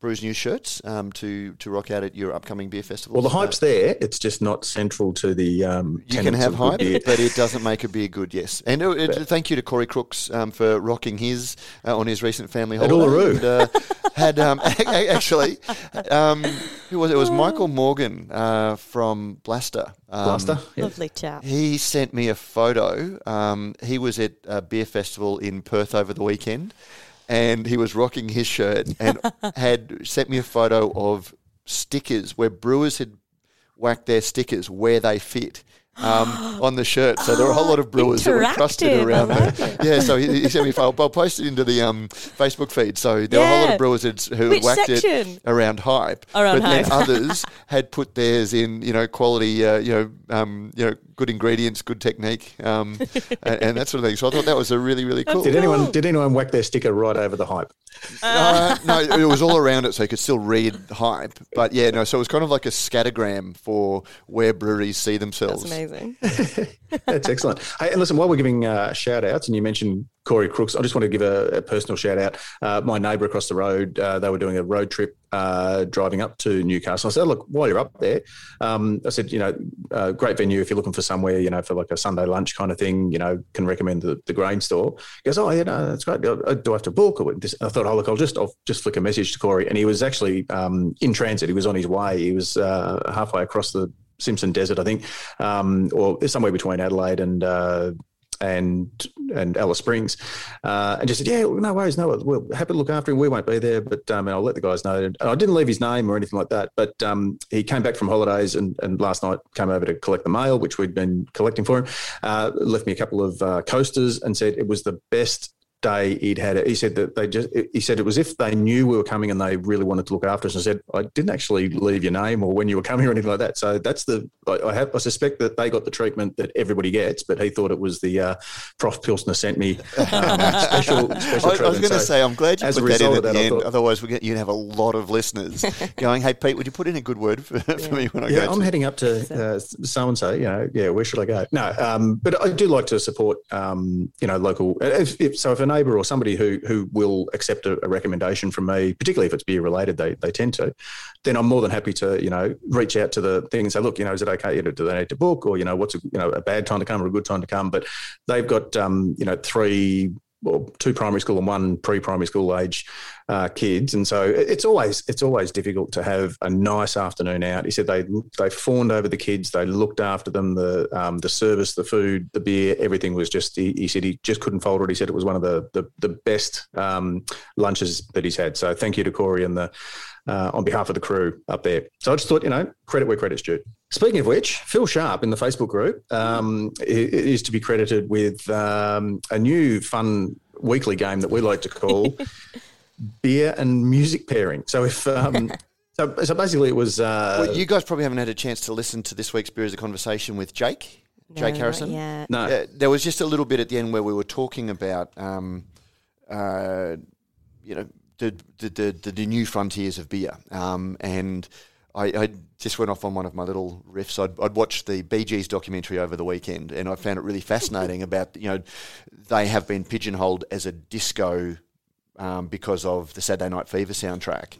Brews News shirts um, to to rock out at your upcoming beer festival. Well, the hype's there. It's just not central to the. Um, You can have of hype, beer. but it doesn't make a beer good. Yes, and uh, uh, thank you to Corey Crooks um, for rocking his uh, on his recent family At holiday. Uluru. And, uh, had um, actually, um, who was it? It was Michael Morgan uh, from Blasta. Um, Blasta. Yeah. Lovely chap. He sent me a photo. Um, he was at a beer festival in Perth over the weekend, and he was rocking his shirt and had sent me a photo of stickers where brewers had whacked their stickers where they fit. Um, on the shirt, so there were a whole lot of brewers that were crusted around like there. it. Yeah, so he, he sent me a photo. I'll post it into the um, Facebook feed. So there were a whole lot of brewers who Which whacked section? it around hype, Around but then others had put theirs in, you know, quality, uh, you know, um, you know, good ingredients, good technique, um, and, and that sort of thing. So I thought that was a really, really cool. Did anyone did anyone whack their sticker right over the hype? Uh, no, it was all around it, so you could still read hype. But yeah, no, so it was kind of like a scattergram for where breweries see themselves. That's amazing. That's excellent. Hey, and listen, while we're giving uh, shout outs, and you mentioned Corey Crooks, I just want to give a, a personal shout out. Uh, my neighbour across the road, uh, they were doing a road trip uh, driving up to Newcastle. I said, look, while you're up there, um, I said, you know, uh, great venue if you're looking for somewhere, you know, for like a Sunday lunch kind of thing, you know, can recommend the, the grain store. He goes, oh, yeah, no, that's great. Do I have to book? Or? I thought, oh, look, I'll just, I'll just flick a message to Corey. And he was actually um, in transit. He was on his way. He was uh, halfway across the Simpson Desert, I think, um, or somewhere between Adelaide and uh, and and Alice Springs, uh, and just said, "Yeah, no worries, no, we're happy to look after him. We won't be there, but um, and I'll let the guys know." And I didn't leave his name or anything like that, but um, he came back from holidays and, and last night came over to collect the mail, which we'd been collecting for him. Uh, left me a couple of uh, coasters and said it was the best day he'd had it. He said that they just, he said it was if they knew we were coming and they really wanted to look after us and said, I didn't actually leave your name or when you were coming or anything like that. So that's the, I, have, I suspect that they got the treatment that everybody gets, but he thought it was the uh, Prof Pilsner sent me um, special, special I, I, was going to so say, I'm glad you put that in at the end. Thought, Otherwise, we you'd have a lot of listeners going, hey, Pete, would you put in a good word for, yeah. for me when I go? yeah, go? I'm to... heading up to uh, so and so, you know, yeah, where should I go? No, um, but I do like to support, um, you know, local. If, if, so if a neighbour or somebody who who will accept a, a, recommendation from me, particularly if it's beer related, they they tend to, then I'm more than happy to you know reach out to the thing and say, look, you know, is it okay? You know, do they need to book or you know what's a, you know a bad time to come or a good time to come? But they've got um, you know three well, two primary school and one pre-primary school age uh, kids, and so it's always it's always difficult to have a nice afternoon out. He said they they fawned over the kids, they looked after them, the um, the service, the food, the beer, everything was just. He, he, said he just couldn't fold it. He said it was one of the the, the best um, lunches that he's had. So thank you to Corey and the uh, on behalf of the crew up there. So I just thought, you know, credit where credit's due. Speaking of which, Phil Sharp in the Facebook group um, is to be credited with um, a new fun weekly game that we like to call beer and music pairing. So if um, so, so basically it was. Uh, well, you guys probably haven't had a chance to listen to this week's beer as a conversation with Jake. No, Jake Harrison. No, uh, there was just a little bit at the end where we were talking about, um, uh, you know, the, the, the, the new frontiers of beer. Um, and I, I, just went off on one of my little riffs. I'd, I'd, watched the Gees documentary over the weekend, and I found it really fascinating about you know they have been pigeonholed as a disco um, because of the Saturday Night Fever soundtrack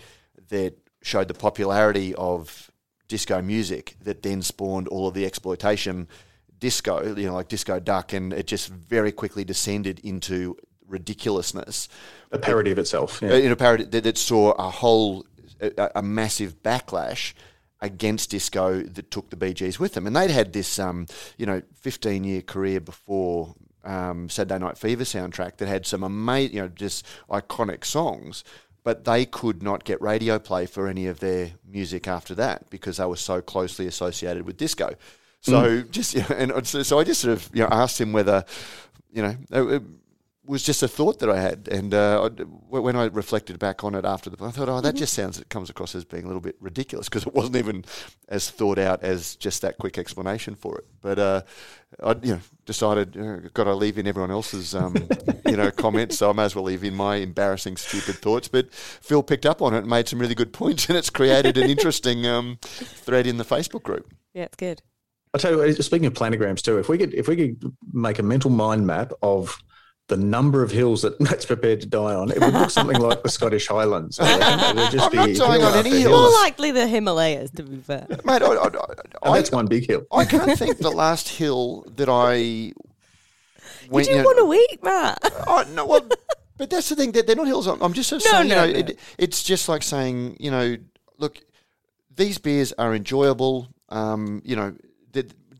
that showed the popularity of disco music that then spawned all of the exploitation disco, you know, like Disco Duck, and it just very quickly descended into ridiculousness. A parody of itself. Yeah. In a parody that, that saw a whole, a, a, massive backlash against disco that took the Bee Gees with them. And they'd had this, um, you know, 15 year career before um, Saturday Night Fever soundtrack that had some amazing, you know, just iconic songs. But they could not get radio play for any of their music after that because they were so closely associated with disco. So mm. just you know, and so I just sort of you know asked him whether you know was just a thought that I had, and uh, when I reflected back on it after the, I thought, oh, that mm-hmm. just sounds it comes across as being a little bit ridiculous because it wasn't even as thought out as just that quick explanation for it. But uh, I, you know, decided uh, got to leave in everyone else's, um, you know, comments, so I may as well leave in my embarrassing, stupid thoughts. But Phil picked up on it and made some really good points, and it's created an interesting um, thread in the Facebook group. Yeah, it's good. I'll tell you, speaking of planograms too, if we could if we could make a mental mind map of the number of hills that Matt's prepared to die on, it would look something like the Scottish Highlands. It would just I'm be not dying on any hills. More likely the Himalayas, to be fair. Mate, I, I, I, that's one big hill. I can't think the last hill that I went. You do you want to eat, Matt? Oh, no, well, but that's the thing. They're not hills. I'm just no, saying, no, you know, no. It, it's just like saying, you know, look, these beers are enjoyable. Um, you know,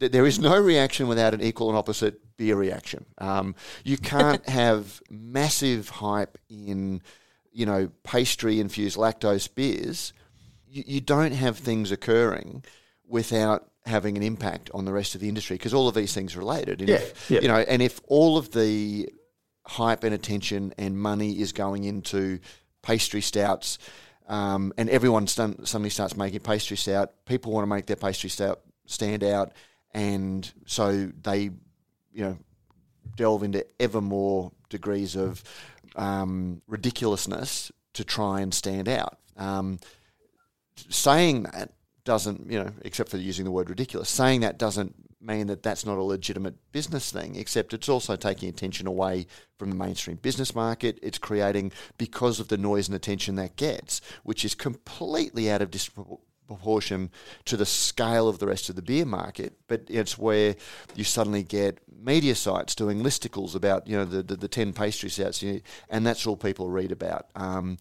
there is no reaction without an equal and opposite beer reaction. Um, you can't have massive hype in, you know, pastry infused lactose beers. You, you don't have things occurring without having an impact on the rest of the industry because all of these things are related. And yeah, if, yeah. You know, and if all of the hype and attention and money is going into pastry stouts, um, and everyone suddenly starts making pastry stout, people want to make their pastry stout stand out and so they, you know, delve into ever more degrees of um, ridiculousness to try and stand out. Um, saying that doesn't, you know, except for using the word ridiculous, saying that doesn't mean that that's not a legitimate business thing, except it's also taking attention away from the mainstream business market. It's creating, because of the noise and attention that gets, which is completely out of proportion to the scale of the rest of the beer market, but it's where you suddenly get media sites doing listicles about you know the the, the ten pastry sets, and that's all people read about. Um,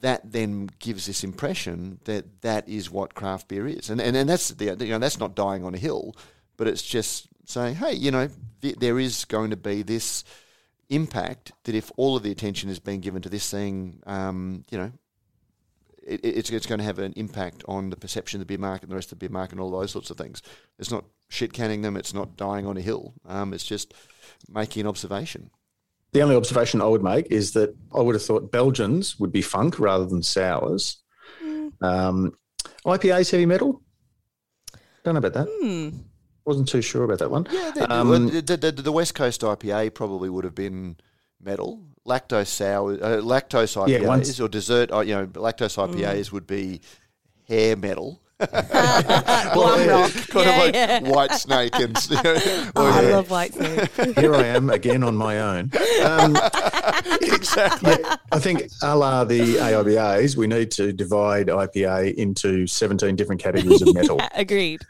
that then gives this impression that that is what craft beer is, and and, and that's the you know that's not dying on a hill, but it's just saying, hey, you know, th- there is going to be this impact that if all of the attention is being given to this thing, um, you know, it, it's, it's going to have an impact on the perception of the beer market and the rest of the beer market and all those sorts of things. It's not shit canning them. It's not dying on a hill. Um, it's just making an observation. the only observation I would make is that I would have thought Belgians would be funk rather than sours. Mm. Um, IPA's heavy metal. Don't know about that. Hmm. Wasn't too sure about that one. Yeah, the, Um, the, the, the, the West Coast IPA probably would have been metal. Lactose sour, uh, lactose IPAs Yeah, or dessert, uh, you know, lactose IPAs would be hair metal. Glam rock. kind Yeah, of like yeah. Whitesnake and Oh, or, I love Whitesnake. Here I am again on my own. Um, exactly. I think, a la the AIBAs, we need to divide IPA into 17 different categories of metal. Agreed.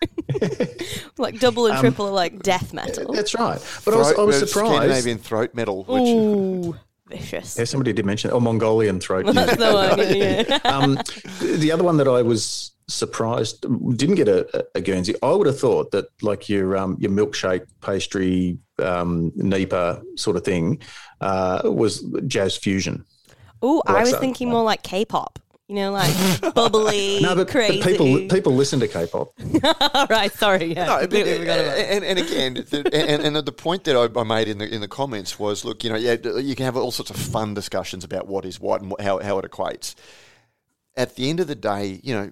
like double Um, and triple are like death metal. That's right. But I was, I was uh, surprised. Scandinavian throat metal, which Ooh, vicious. Yeah, somebody did mention, oh, Mongolian throat music. That's the one. Yeah, um, the other one that I was surprised didn't get a, a Guernsey. I would have thought that like your um, your milkshake pastry um, NEIPA sort of thing uh, was jazz fusion. Ooh, I was so. thinking more like K-pop. You know, like bubbly, No, but, but crazy. people people listen to K-pop. All right, sorry. Yeah, No, but, completely forgot about that. and, and again, the, and, and the point that I, I made in the in the comments was, look, you know, yeah, you can have all sorts of fun discussions about what is what and how how it equates. At the end of the day, you know,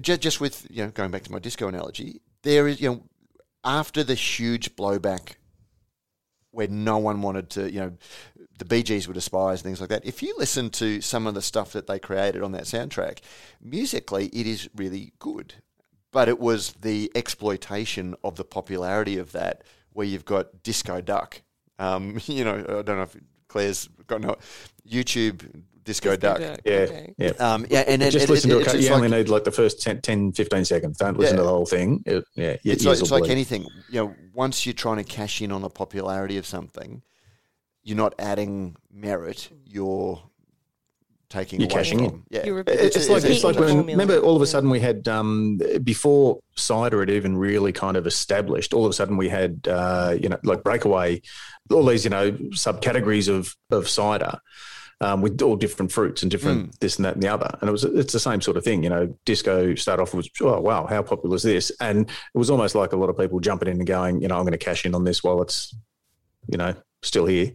just, just with you know going back to my disco analogy, there is you know after the huge blowback where no one wanted to, you know, the Bee Gees were despised and things like that. If you listen to some of the stuff that they created on that soundtrack, musically it is really good. But it was the exploitation of the popularity of that where you've got Disco Duck. Um, you know, I don't know if Claire's got no YouTube Disco, Duck. Yeah, Okay. yeah. Um, yeah, and, and Just and listen it- to it's- it. it's You like- only need like the first 10, 10 15 seconds. Don't listen Yeah. to the whole thing. It, yeah, your it's like, it's like anything. You know, once you're trying to cash in on the popularity of something, you're not adding merit. You're taking You're away cashing from. in. Yeah, You're It's, it's It's like it's like when remember all of a sudden we had um, before cider had even really kind of established. All of a sudden we had uh, you know like breakaway, all these you know subcategories of of cider. Um, with all different fruits and different this and that and the other, and it was it's the same sort of thing, you know. Disco started off with oh wow, how popular is this? And it was almost like a lot of people jumping in and going, you know, I'm going to cash in on this while it's, you know, still here.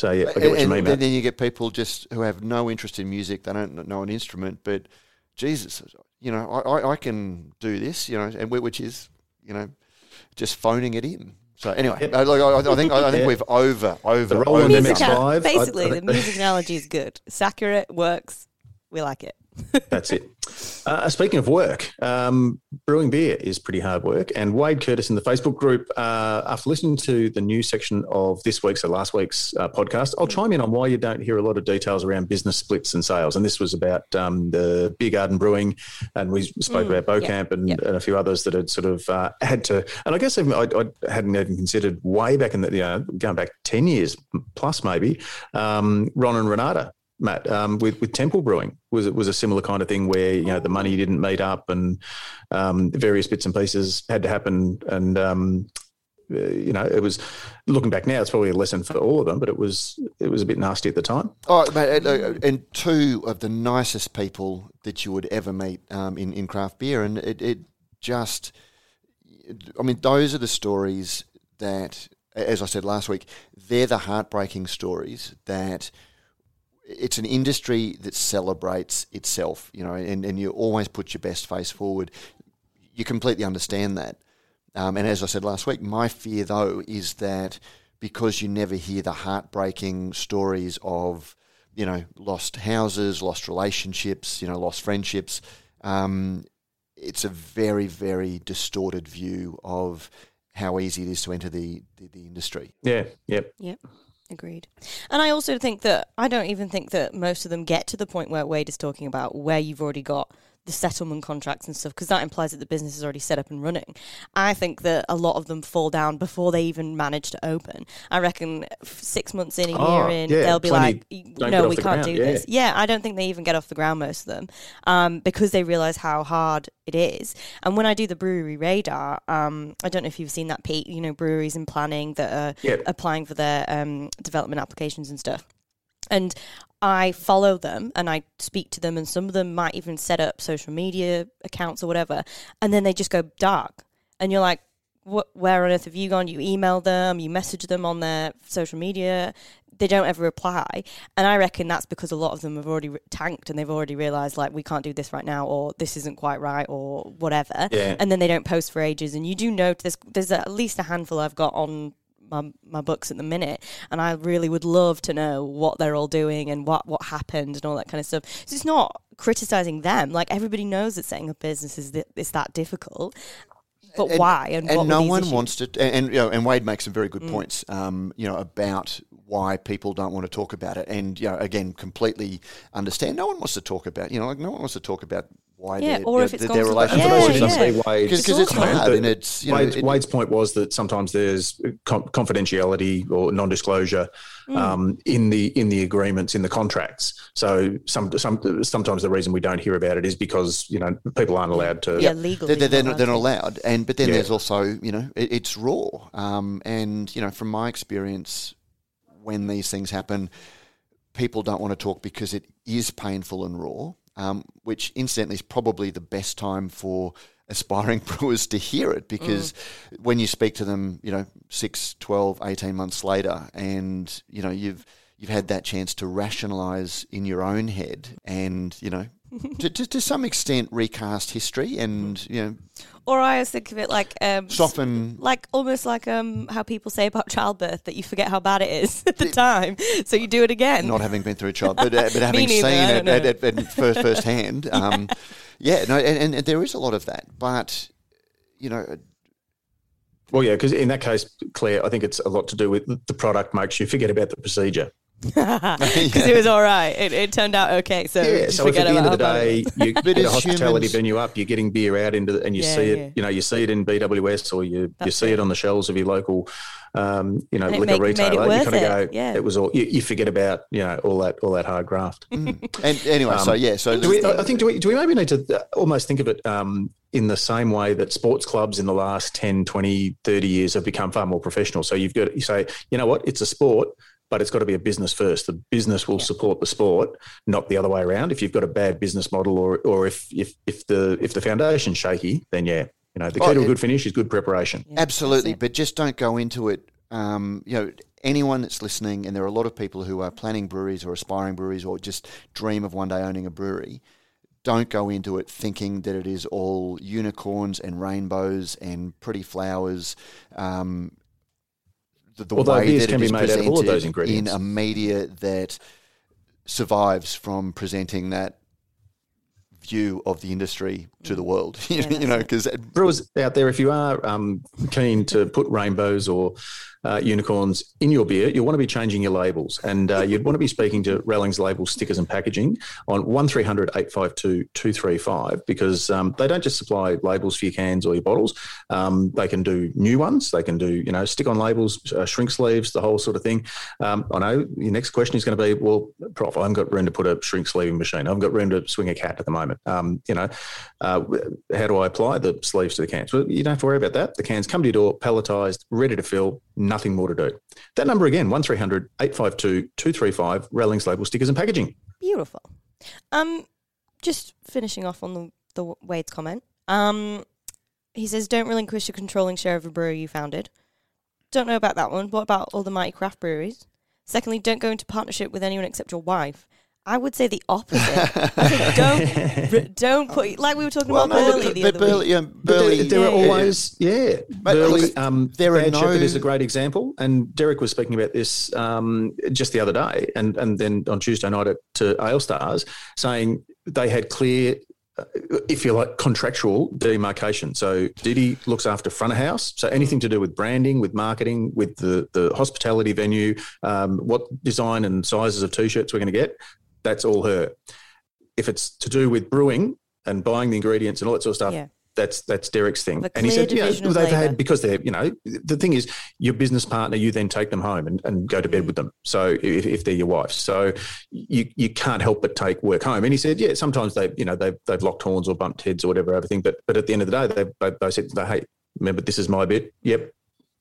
So yeah, I get what you and, mean, and Matt. then you get people just who have no interest in music. They don't know an instrument, but Jesus, you know, I, I, I can do this, you know, and whi- which is, you know, just phoning it in. So anyway, Yep. I, like, I, I think I think Yeah. we've over over The Roland overdone MX5 Music, it. Basically, I- the music analogy is good. It's accurate, works. We like it. That's it. Uh, speaking of work, um, brewing beer is pretty hard work. And Wade Curtis in the Facebook group, uh, after listening to the news section of this week's or last week's uh, podcast, I'll chime in on why you don't hear a lot of details around business splits and sales. And this was about um, the Beer Garden Brewing, and we spoke Mm, about Bocamp and, yeah. and a few others that had sort of uh, had to. And I guess even, I, I hadn't even considered way back in the, you know, going back 10 years plus maybe, um, Ron and Renata Matt, um, with with Temple Brewing was it was a similar kind of thing where you know the money didn't meet up and um, various bits and pieces had to happen and um, uh, you know it was looking back now it's probably a lesson for all of them but it was it was a bit nasty at the time. Oh, mate, and, uh, and two of the nicest people that you would ever meet um, in in craft beer, and it, it just, I mean, those are the stories that, as I said last week, they're the heartbreaking stories that. It's an industry that celebrates itself, you know, and, and you always put your best face forward. You completely understand that. Um, and as I said last week, my fear though is that because you never hear the heartbreaking stories of, you know, lost houses, lost relationships, you know, lost friendships, um, it's a very, very distorted view of how easy it is to enter the, the, the industry. Yeah, yep. Agreed. And I also think that I don't even think that most of them get to the point where Wade is talking about where you've already got the settlement contracts and stuff because that implies that the business is already set up and running. I think that a lot of them fall down before they even manage to open. I reckon six months in, a Oh, year in, yeah, they'll be like, "Y- don't get "No, we can't ground." do Yeah. this." Yeah, I don't think they even get off the ground most of them um, because they realize how hard it is. And when I do the brewery radar, um, I don't know if you've seen that, Pete. You know, breweries and planning that are Yep. applying for their um, development applications and stuff. And I follow them and I speak to them, and some of them might even set up social media accounts or whatever, and then they just go dark. And you're like, wh- where on earth have you gone? You email them, you message them on their social media. They don't ever reply, and I reckon that's because a lot of them have already re- tanked and they've already realised like we can't do this right now, or this isn't quite right, or whatever. Yeah. And then they don't post for ages. And you do note there's there's at least a handful I've got on my, my books at the minute and I really would love to know what they're all doing and what what happened and all that kind of stuff. So it's not criticizing them. Like everybody knows that setting up business is that it's that difficult. But why and, and no one issues? wants to and, and you know and Wade makes some very good Mm. points um, you know about why people don't want to talk about it. And you know again completely understand. No one wants to talk about you know like no one wants to to why Yeah, their, or if know, it's their, gone their relationship Yeah, yeah. Wade- because it's all hard and it's you know Wade's, it- Wade's point was that sometimes there's com- confidentiality or non-disclosure Mm. um, in the in the agreements in the contracts. So some, some sometimes the reason we don't hear about it is because you know people aren't allowed to. yeah legally they're, they're, not not, they're not allowed allowed. And but then Yeah. there's also you know it, it's raw. Um, and you know from my experience, when these things happen, people don't want to talk because it is painful and raw. Um, which incidentally is probably the best time for aspiring brewers to hear it because when you speak to them, you know, 6, 12, 18 months later and, you know, you've you've had that chance to rationalize in your own head and, you know, to, to, to some extent recast history and, you know, or I always think of it like um, soften like almost like um how people say about childbirth that you forget how bad it is at the time so you do it again not having been through a child, but, uh, but having neither, seen it at, know. at, at first, firsthand. Um, yeah, no, and, and there is a lot of that. But, you know, Well, yeah, because in that case, Claire, I think it's a lot to do with the product makes you forget about the procedure. because it was all right it, it turned out okay so Yeah, so forget at the end of the about how bad it day you But get a hospitality humans- venue up, you're getting beer out into the, and you Yeah, see it, yeah. you know, you see it in BWS or you you see it. it on the shelves of your local, um, you know, And it liquor make- retailer. You worth kind of go, yeah. it was all. You, you forget about you know all that all that hard graft. and anyway, so yeah, so Do we, I think do we, do we maybe need to uh, almost think of it um, in the same way that sports clubs in the last 10, 20, 30 years have become far more professional. So you've got you say, you know what, it's a sport, but it's got to be a business first. The business will support the sport, not the other way around. If you've got a bad business model or or if if if the if the foundation's shaky, then yeah, you know, the key Oh, to a good finish is good preparation. Yeah, Absolutely, but just don't go into it. Um, you know, anyone that's listening, and there are a lot of people who are planning breweries or aspiring breweries or just dream of one day owning a brewery. Don't go into it thinking that it is all unicorns and rainbows and pretty flowers. Um, the, the Although way beers that can it be is made out of all of those presented ingredients. in a media that survives from presenting that view of the industry to the world. you, Yeah, you know, because Brewers out there, if you are um, keen to put rainbows or uh, unicorns in your beer, you'll want to be changing your labels. And uh, you'd want to be speaking to Rallings Label Stickers and Packaging on 1300 852 235 because um, they don't just supply labels for your cans or your bottles. Um, they can do new ones. They can do, you know, stick on labels, uh, shrink sleeves, the whole sort of thing. Um, I know your next question is going to be, well, Prof, I haven't got room to put a shrink sleeving machine. I haven't got room to swing a cat at the moment. Um, you know, uh, how do I apply the sleeves to the cans? Well, you don't have to worry about that. The cans come to your door, palletized, ready to fill, nothing more to do. That number again, 1300 852 235, Rallings Label Stickers and Packaging. Beautiful. Um, just finishing off on the the Wade's comment. Um, he says, "Don't relinquish your controlling share of a brewery you founded." Don't know about that one. What about all the mighty craft breweries? Secondly, don't go into partnership with anyone except your wife. I would say the opposite. I don't don't put like we were talking well, about no, Burleigh but, the but other week. Burleigh, yeah, But Burleigh, there, there are always, yeah. But Burleigh, look, um, there are Bad no- Shepherd is a great example. And Derek was speaking about this um, just the other day and, and then on Tuesday night at to Ale Stars, saying they had clear, uh, if you like, contractual demarcation. So Diddy looks after front of house. So anything to do with branding, with marketing, with the, the hospitality venue, um, what design and sizes of t-shirts we're going to get, that's all her. If it's to do with brewing and buying the ingredients and all that sort of stuff, Yeah. that's that's Derek's thing. And he said, you know, they've had because they're, you know, the thing is, your business partner, you then take them home and, and go to Mm. bed with them. So if, if they're your wife, so you you can't help but take work home. And he said, yeah, sometimes they, you know, they've they've locked horns or bumped heads or whatever, everything. But but at the end of the day, they they, they said, hey, remember this is my bit. Yep.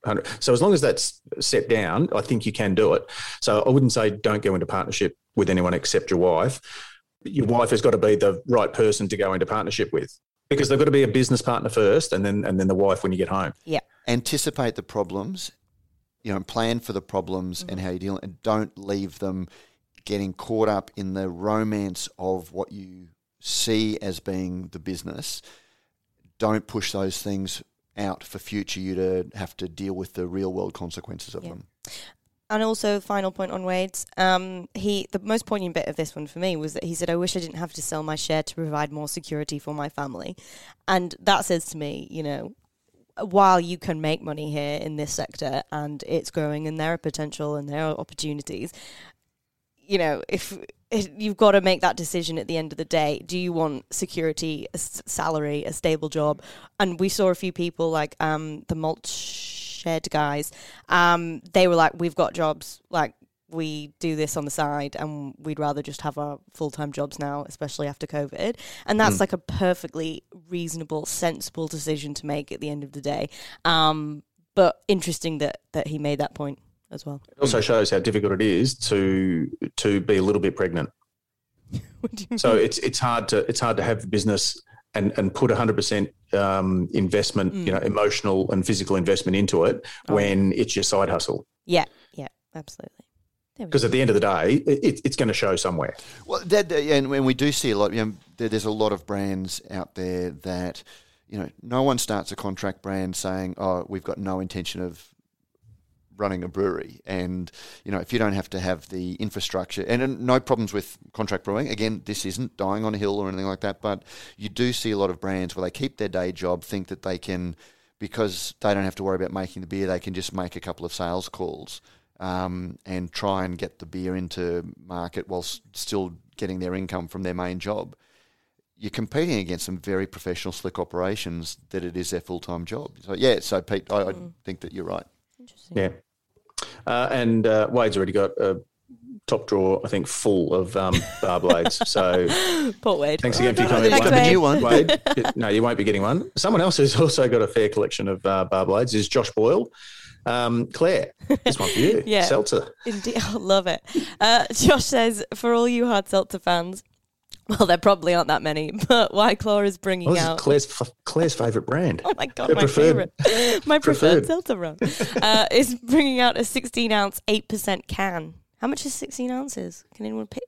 100. So as long as that's set down, I think you can do it. So I wouldn't say don't go into partnership with anyone except your wife. Your wife has got to be the right person to go into partnership with. because they've got to be a business partner first, and then and then the wife when you get home. Yeah. Anticipate the problems, you know, plan for the problems Mm-hmm. and how you deal, and don't leave them getting caught up in the romance of what you see as being the business. Don't push those things out for future you to have to deal with the real world consequences of Yeah. them. And also, final point on Wade's. Um, he the most poignant bit of this one for me was that he said, "I wish I didn't have to sell my share to provide more security for my family," and that says to me, you know, while you can make money here in this sector and it's growing and there are potential and there are opportunities, you know, if, if you've got to make that decision at the end of the day, do you want security, a s- salary, a stable job? And we saw a few people like um, the mulch shed guys. Um, they were like, "We've got jobs, like." We do this on the side, and we'd rather just have our full time jobs now, especially after COVID. And that's like a perfectly reasonable, sensible decision to make at the end of the day. Um, but interesting that that he made that point as well. It also shows how difficult it is to to be a little bit pregnant. What do you So it's it's hard to it's hard to have a business and and put hundred percent um, investment, you know, emotional and physical investment into it Oh. when it's your side hustle. Yeah, yeah, absolutely. Because at the end of the day, it, it's going to show somewhere. Well, that, and when we do see a lot, you know, there, there's a lot of brands out there that, you know, no one starts a contract brand saying, "Oh, we've got no intention of running a brewery," and you know, if you don't have to have the infrastructure, and, and no problems with contract brewing. Again, this isn't dying on a hill or anything like that, but you do see a lot of brands where they keep their day job, think that they can, because they don't have to worry about making the beer, they can just make a couple of sales calls um, and try and get the beer into market whilst still getting their income from their main job. You're competing against some very professional, slick operations that it is their full time job. So yeah, so Pete, I, I think that you're right. Interesting. Yeah. Uh, and uh, Wade's already got a top drawer, I think, full of um, bar blades. So Port Wade. thanks again for your Well comment. done. He's got the new one. Wade, no, you won't be getting one. Someone else who's also got a fair collection of uh, bar blades is Josh Boyle. Um, Claire, this one for you. Yeah. Seltzer. Indeed, I love it. Uh, Josh says, for all you hard seltzer fans, well, there probably aren't that many, but White Claw is bringing Well, out. Claire's, f- Claire's favourite brand. Oh my god, Her my preferred- favorite, my preferred preferred. seltzer rum uh, is bringing out a 16 ounce, eight percent can. How much is 16 ounces? Can anyone pick?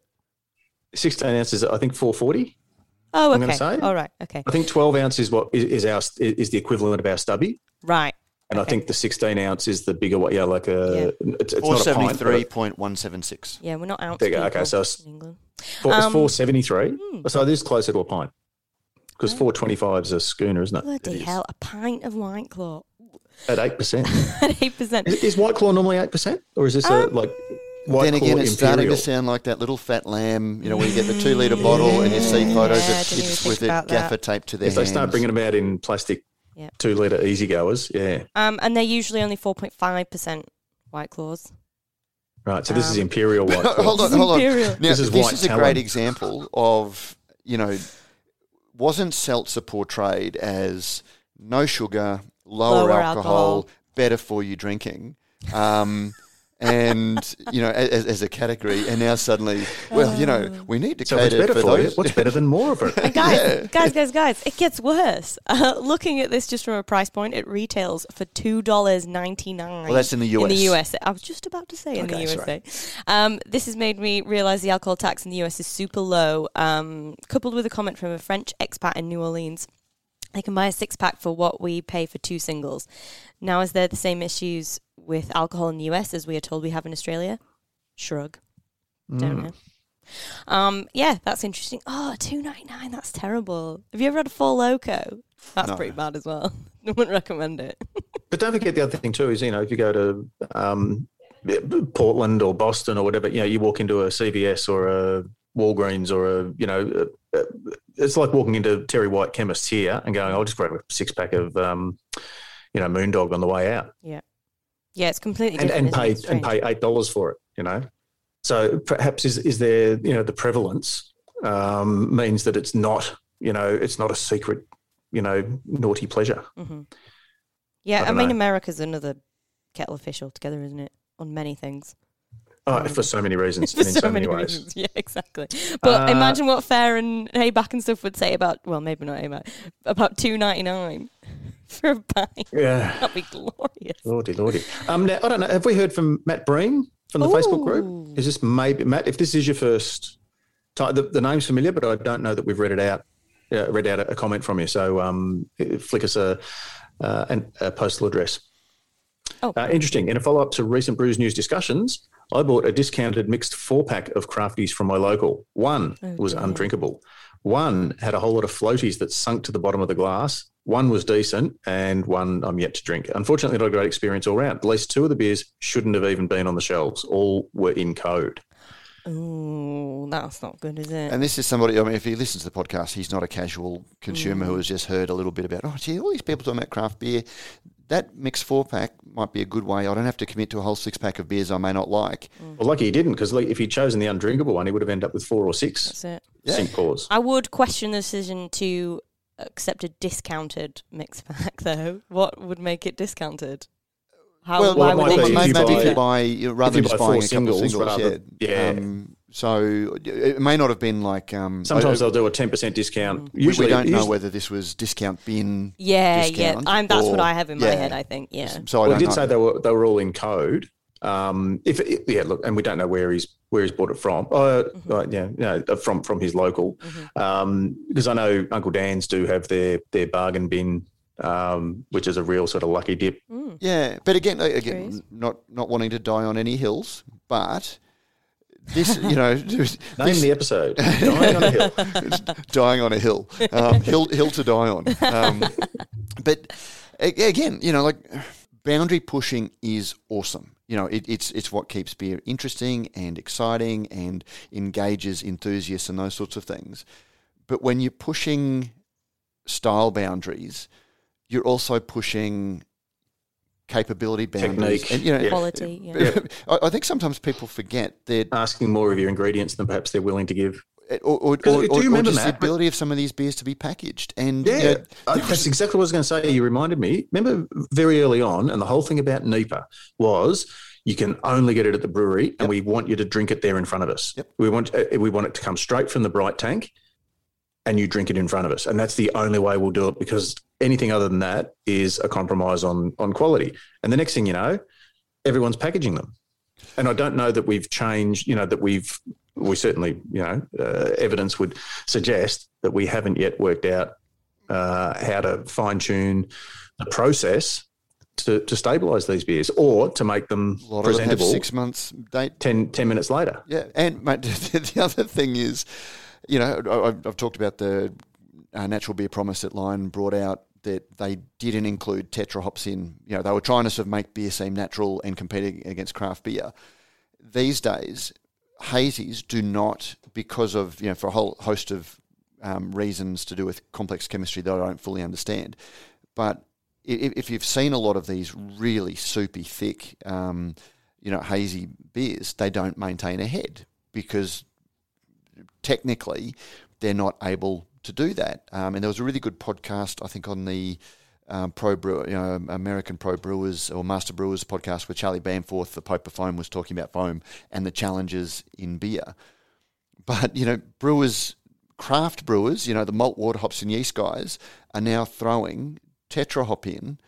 16 ounces, I think 440. Oh, I'm okay. gonna say. All right. Okay. I think 12 ounces is what is, is our is the equivalent of our stubby. Right. And I think the 16 ounce is the bigger one. Yeah, like a, it's, it's Four not a seventy pint. but three point one seven six. Yeah, we're not ounce There you go. Okay, so it's- in England. Four, it's Um, 473. hmm. So this is closer to a pint. Because 425 is a schooner, isn't it? Bloody It is. hell, a pint of White Claw At 8%. at eight percent. is, is White Claw normally 8%? Or is this a, Um, like White then Claw again, it's starting to sound like that little fat lamb, you know, where you get the two litre bottle and you see photos Yeah, of didn't kids with it gaffer taped to their If they start bringing them out in plastic Yeah. two litre easy goers, yeah. Um, and they're usually only four point five percent White Claws. Right, so this is Um, Imperial White Claw. hold on, hold on. Imperial. Now, This this is is, a talon. great example of, you know, wasn't seltzer portrayed as no sugar, lower, Lower alcohol, alcohol. better for you drinking? Um, and, you know, as, as a category, and now suddenly, well, you know, we need to So what's cater better for for you? those. What's better than more of it? And guys, Yeah. guys, guys, guys, it gets worse. Uh, looking at this just from a price point, it retails for two dollars ninety nine. Well, that's in the US. In the US. US, I was just about to say in the Okay, USA. Um, this has made me realize the alcohol tax in the US is super low. Um, coupled with a comment from a French expat in New Orleans, they can buy a six pack for what we pay for two singles. Now, is there the same issues with alcohol in the US as we are told we have in Australia? Shrug. Don't Mm. know. Um, yeah, that's interesting. Oh, two ninety nine. That's terrible. Have you ever had a Four Loko? That's No. pretty bad as well. I wouldn't recommend it. But don't forget the other thing too is you know if you go to um, Portland or Boston or whatever, you know you walk into a CVS or a Walgreens or a you know it's like walking into Terry White chemist here and going, I'll just grab a six pack of um, you know Moondog on the way out Yeah, yeah, it's completely and, different. and pay and pay eight dollars for it. You know, so perhaps is is there you know the prevalence um, means that it's not you know it's not a secret you know naughty pleasure. Mm-hmm. Yeah, I I, mean, know. America's another kettle of fish altogether, isn't it? On many things. Oh, for so many reasons and in so, many, ways. Reasons. Yeah, exactly. But uh, imagine what FARE and Hayback and stuff would say about, well, maybe not Hayback, about two ninety nine for a pint. Yeah, that'd be glorious. Lordy, lordy. Um, now I don't know. Have we heard from Matt Breen from the Ooh. Facebook group? Is this maybe Matt? If this is your first time, the, the name's familiar, but I don't know that we've read it out. Uh, read out a, a, comment from you. So um, flick us a, uh, an, a postal address. Oh. Uh, interesting. In a follow up to recent Brews News discussions, I bought a discounted mixed four pack of crafties from my local. One oh, was dear. undrinkable. One had a whole lot of floaties that sunk to the bottom of the glass. One was decent, and one I'm yet to drink. Unfortunately, not a great experience all round. At least two of the beers shouldn't have even been on the shelves. All were in code. Oh, that's not good, is it? And this is somebody, I mean, if he listens to the podcast, he's not a casual consumer mm. who has just heard a little bit about, oh, gee, all these people talking about craft beer that mixed four pack might be a good way. I don't have to commit to a whole six pack of beers I may not like. Mm. Well, lucky he didn't, because if he'd chosen the undrinkable one, he would have ended up with four or six. That's it. Yeah. St. Paul's. I would question the decision to accept a discounted mixed pack, though. What would make it discounted? How, well, why would they maybe, maybe if you buy rather than just buying a couple of singles, rather, yeah. yeah. Um, so it may not have been like. Um, Sometimes I, they'll do a ten percent discount. Mm. Usually, we don't know whether this was discount bin. Yeah, yeah. I'm, that's or, what I have in yeah. my head. I think. Yeah. So I, well, did know. say they were they were all in code. Um, if yeah, look, and we don't know where he's where he's bought it from. Uh, mm-hmm. uh yeah, you know, from from his local, mm-hmm. um, because I know Uncle Dan's do have their their bargain bin um, which is a real sort of lucky dip. Mm. Yeah, but again, again, not not wanting to die on any hills, but this, you know, this, name the episode. Dying on a hill. dying on a hill. Um, hill, hill to die on. Um, but again, you know, like boundary pushing is awesome. You know, it, it's it's what keeps beer interesting and exciting and engages enthusiasts and those sorts of things. But when you're pushing style boundaries, you're also pushing capability boundaries Technique. and you know quality. Yeah. I think sometimes people forget that asking more of your ingredients than perhaps they're willing to give. Or, or, or, or, or just that? the ability of some of these beers to be packaged. And yeah, you know, that's exactly what I was going to say. You reminded me. Remember very early on, and the whole thing about NEIPA was you can only get it at the brewery, and yep. we want you to drink it there in front of us. Yep. We want uh, we want it to come straight from the bright tank, and you drink it in front of us. And that's the only way we'll do it because anything other than that is a compromise on on quality. And the next thing you know, everyone's packaging them. And I don't know that we've changed, you know, that we've we certainly, you know, uh, evidence would suggest that we haven't yet worked out uh, how to fine tune the process to, to stabilize these beers or to make them presentable. Them six months date, 10, 10 minutes later. Yeah, and mate, the other thing is you know, I've, I've talked about the uh, natural beer promise that Lion brought out that they didn't include tetra hops in. You know, they were trying to sort of make beer seem natural and competing against craft beer. These days, hazies do not, because of you know, for a whole host of um, reasons to do with complex chemistry that I don't fully understand. But if, if you've seen a lot of these really soupy, thick, um, you know, hazy beers, they don't maintain a head because technically they're not able to do that. Um, and there was a really good podcast, I think, on the um, pro you know, American Pro Brewers or Master Brewers podcast where Charlie Bamforth, the Pope of Foam, was talking about foam and the challenges in beer. But you know, brewers, craft brewers, you know, the malt, water, hops, and yeast guys are now throwing tetra hop in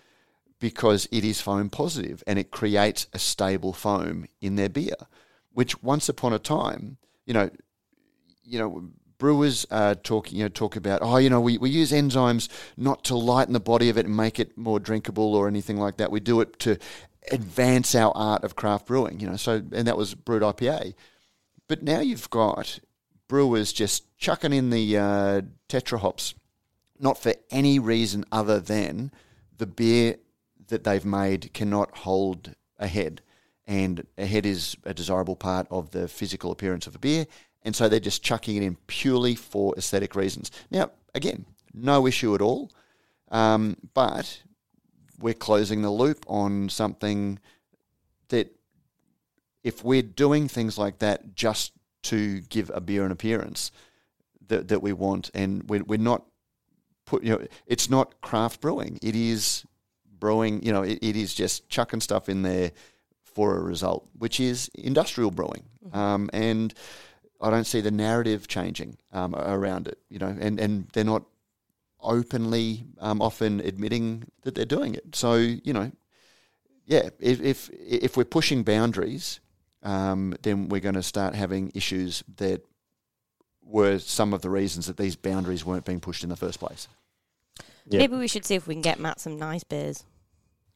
because it is foam positive and it creates a stable foam in their beer, which once upon a time, you know, you know, brewers uh, talk, you know, talk about, oh, you know, we, we use enzymes not to lighten the body of it and make it more drinkable or anything like that. We do it to advance our art of craft brewing, you know. So, and that was Brut IPA. But now you've got brewers just chucking in the uh, tetra hops, not for any reason other than the beer that they've made cannot hold a head. And a head is a desirable part of the physical appearance of a beer and so they're just chucking it in purely for aesthetic reasons. Now, again, no issue at all, um, but we're closing the loop on something that if we're doing things like that just to give a beer an appearance that, that we want, and we're, we're not put, you know, it's not craft brewing. It is brewing, you know, it, it is just chucking stuff in there for a result, which is industrial brewing. Mm-hmm. Um, and I don't see the narrative changing um, around it, you know, and, and they're not openly um, often admitting that they're doing it. So, you know, yeah, if, if, if we're pushing boundaries, um, then we're going to start having issues that were some of the reasons that these boundaries weren't being pushed in the first place. Yeah. Maybe we should see if we can get Matt some nice beers.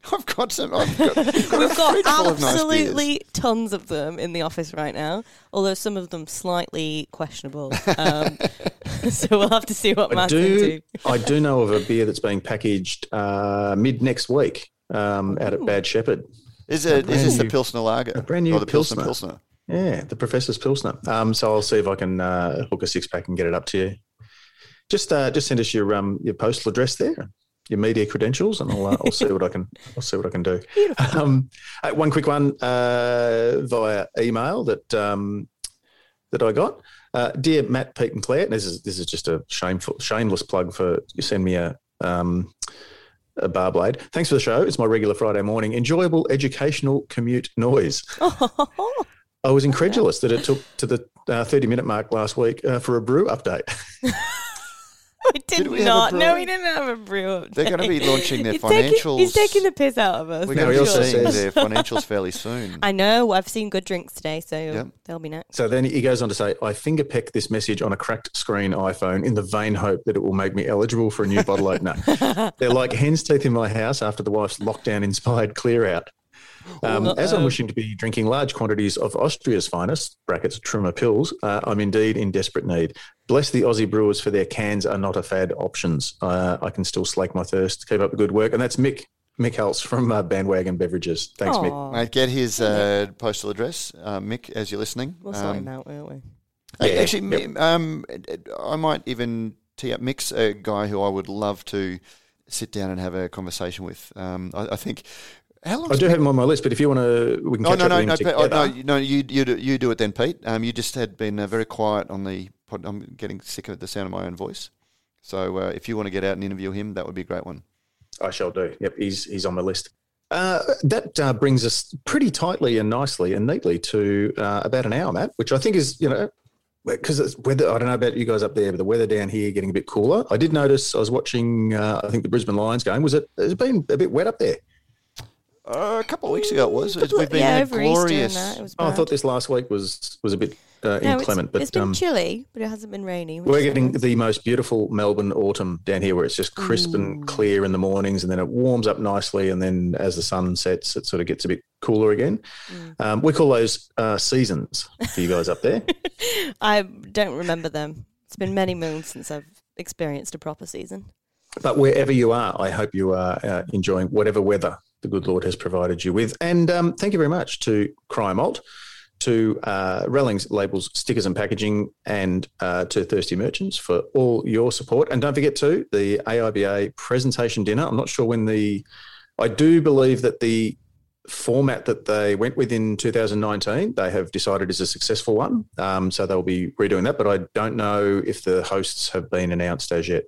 I've got some. I've got, We've We've got fridge full of nice absolutely tons of them in the office right now, although some of them slightly questionable. Um, so we'll have to see what I do. I do know of a beer that's being packaged uh, mid next week um, out at Bad Shepherd. Is it? Is this the Pilsner Lager? a brand new or the Pilsner Pilsner. Pilsner? Yeah, the Professor's Pilsner. Um, so I'll see if I can uh, hook a six pack and get it up to you. Just uh, just send us your um, your postal address there, your media credentials, and I'll, uh, I'll see what I can I'll see what I can do. Um, uh, one quick one uh, via email that um, that I got. Uh, dear Matt, Pete, and Claire, this is this is just a shameful, shameless plug for you. Send me a um, a bar blade. Thanks for the show. It's my regular Friday morning. Enjoyable educational commute noise. I was incredulous that it took to the uh, 30 minute mark last week uh, for a brew update. I did, did we not. No, we didn't have a brew. They're going to be launching their he's Taking, financials. he's taking the piss out of us. We're going to be also seeing their financials fairly soon. I know. I've seen good drinks today, so Yep. they'll be next. So then he goes on to say, I finger peck this message on a cracked screen iPhone in the vain hope that it will make me eligible for a new bottle opener. They're like hen's teeth in my house after the wife's lockdown inspired clear out. Um, as I'm wishing to be drinking large quantities of Austria's finest, brackets Trumer Pils, uh, I'm indeed in desperate need. Bless the Aussie brewers for their cans are not a fad options. Uh, I can still slake my thirst. Keep up the good work. And that's Mick, Mick Helps from uh, Bandwagon Beverages. Thanks, Mick. Aw, Mate, get his uh, postal address, uh, Mick, as you're listening. We'll sort Um, him out, won't we? Yeah, Actually, yep. um, I might even tee up Mick's a guy who I would love to sit down and have a conversation with. Um, I, I think. How long? I do have him on my list, but if you want to, we can Oh catch no up no with him no, Pete, oh, together. no you- no you you do, you do it then, Pete. Um, you just had been uh, very quiet on the. Pod, I'm getting sick of the sound of my own voice. So uh, if you want to get out and interview him, that would be a great one. I shall do. Yep, he's he's on my list. Uh, that uh, brings us pretty tightly and nicely and neatly to uh, about an hour, Matt, which I think is you know because it's weather. I don't know about you guys up there, but the weather down here getting a bit cooler. I did notice. I was watching. Uh, I think the Brisbane Lions game. Was it? It's been a bit wet up there. Uh, a couple of weeks ago it was. It's, Couple we've been yeah, over Easter and glorious. that, it Oh, I thought this last week was was a bit uh, No, inclement, it's, but it's been um, chilly, but it hasn't been rainy. We're getting nice. the most beautiful Melbourne autumn down here where it's just crisp and clear in the mornings and then it warms up nicely. And then as the sun sets, it sort of gets a bit cooler again. Mm. Um, we call those uh, seasons for you guys up there. I don't remember them. It's been many moons since I've experienced a proper season. But wherever you are, I hope you are uh, enjoying whatever weather the good Lord has provided you with. And um, thank you very much to Cryer Malt, to uh, Rallings Labels, Stickers and Packaging, and uh, to Thirsty Merchants for all your support. And don't forget to the AIBA presentation dinner. I'm not sure when the, I do believe that the format that they went with in 2019, they have decided is a successful one. Um, so they'll be redoing that, but I don't know if the hosts have been announced as yet.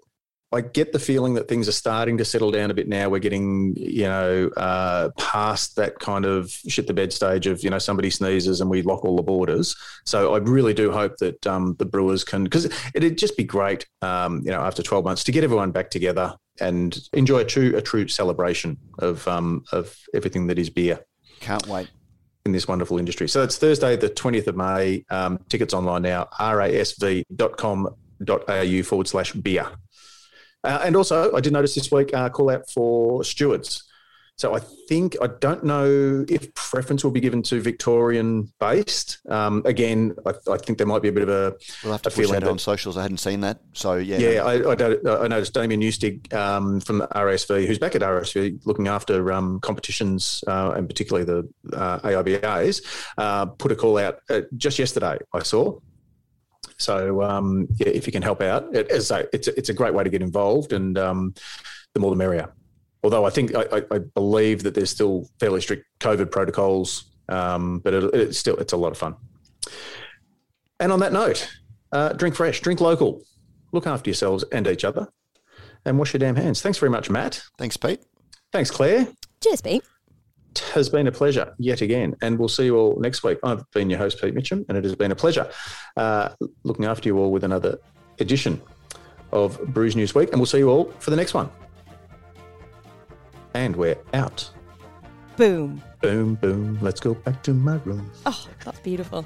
I get the feeling that things are starting to settle down a bit now. We're getting, you know, uh, past that kind of shit the bed stage of, you know, somebody sneezes and we lock all the borders. So I really do hope that um, the Brewers can, because it'd just be great, um, you know, after 12 months to get everyone back together and enjoy a true, a true celebration of, um, of everything that is beer Can't wait. in this wonderful industry. So it's Thursday, the 20th of May. Um, tickets online now, rasv.com.au forward slash beer. Uh, and also, I did notice this week uh, call out for stewards. So I think I don't know if preference will be given to Victorian based. Um, again, I, I think there might be a bit of a We'll have to push feel that that- on socials. I hadn't seen that. So yeah. yeah, I, I, don't- I noticed Damien Newstig um, from RSV, who's back at RSV looking after um, competitions uh, and particularly the uh, AIBAs, uh, put a call out uh, just yesterday. I saw. So um, yeah, if you can help out, it, as I say, it's a, it's a great way to get involved, and um, the more the merrier. Although I think I, I, I believe that there's still fairly strict COVID protocols, um, but it, it's still it's a lot of fun. And on that note, uh, drink fresh, drink local, look after yourselves and each other, and wash your damn hands. Thanks very much, Matt. Thanks, Pete. Thanks, Claire. Cheers, Pete. It has been a pleasure yet again, and we'll see you all next week. I've been your host, Pete Mitchum, and it has been a pleasure uh, looking after you all with another edition of Brews News Week, and we'll see you all for the next one. And we're out. Boom. Boom, boom. Let's go back to my room. Oh, that's beautiful.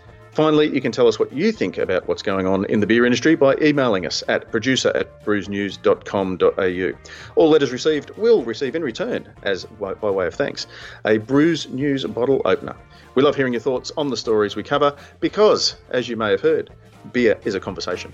Finally, you can tell us what you think about what's going on in the beer industry by emailing us at producer at brewsnews.com.au. All letters received will receive in return, as by way of thanks, a Brews News bottle opener. We love hearing your thoughts on the stories we cover because, as you may have heard, beer is a conversation.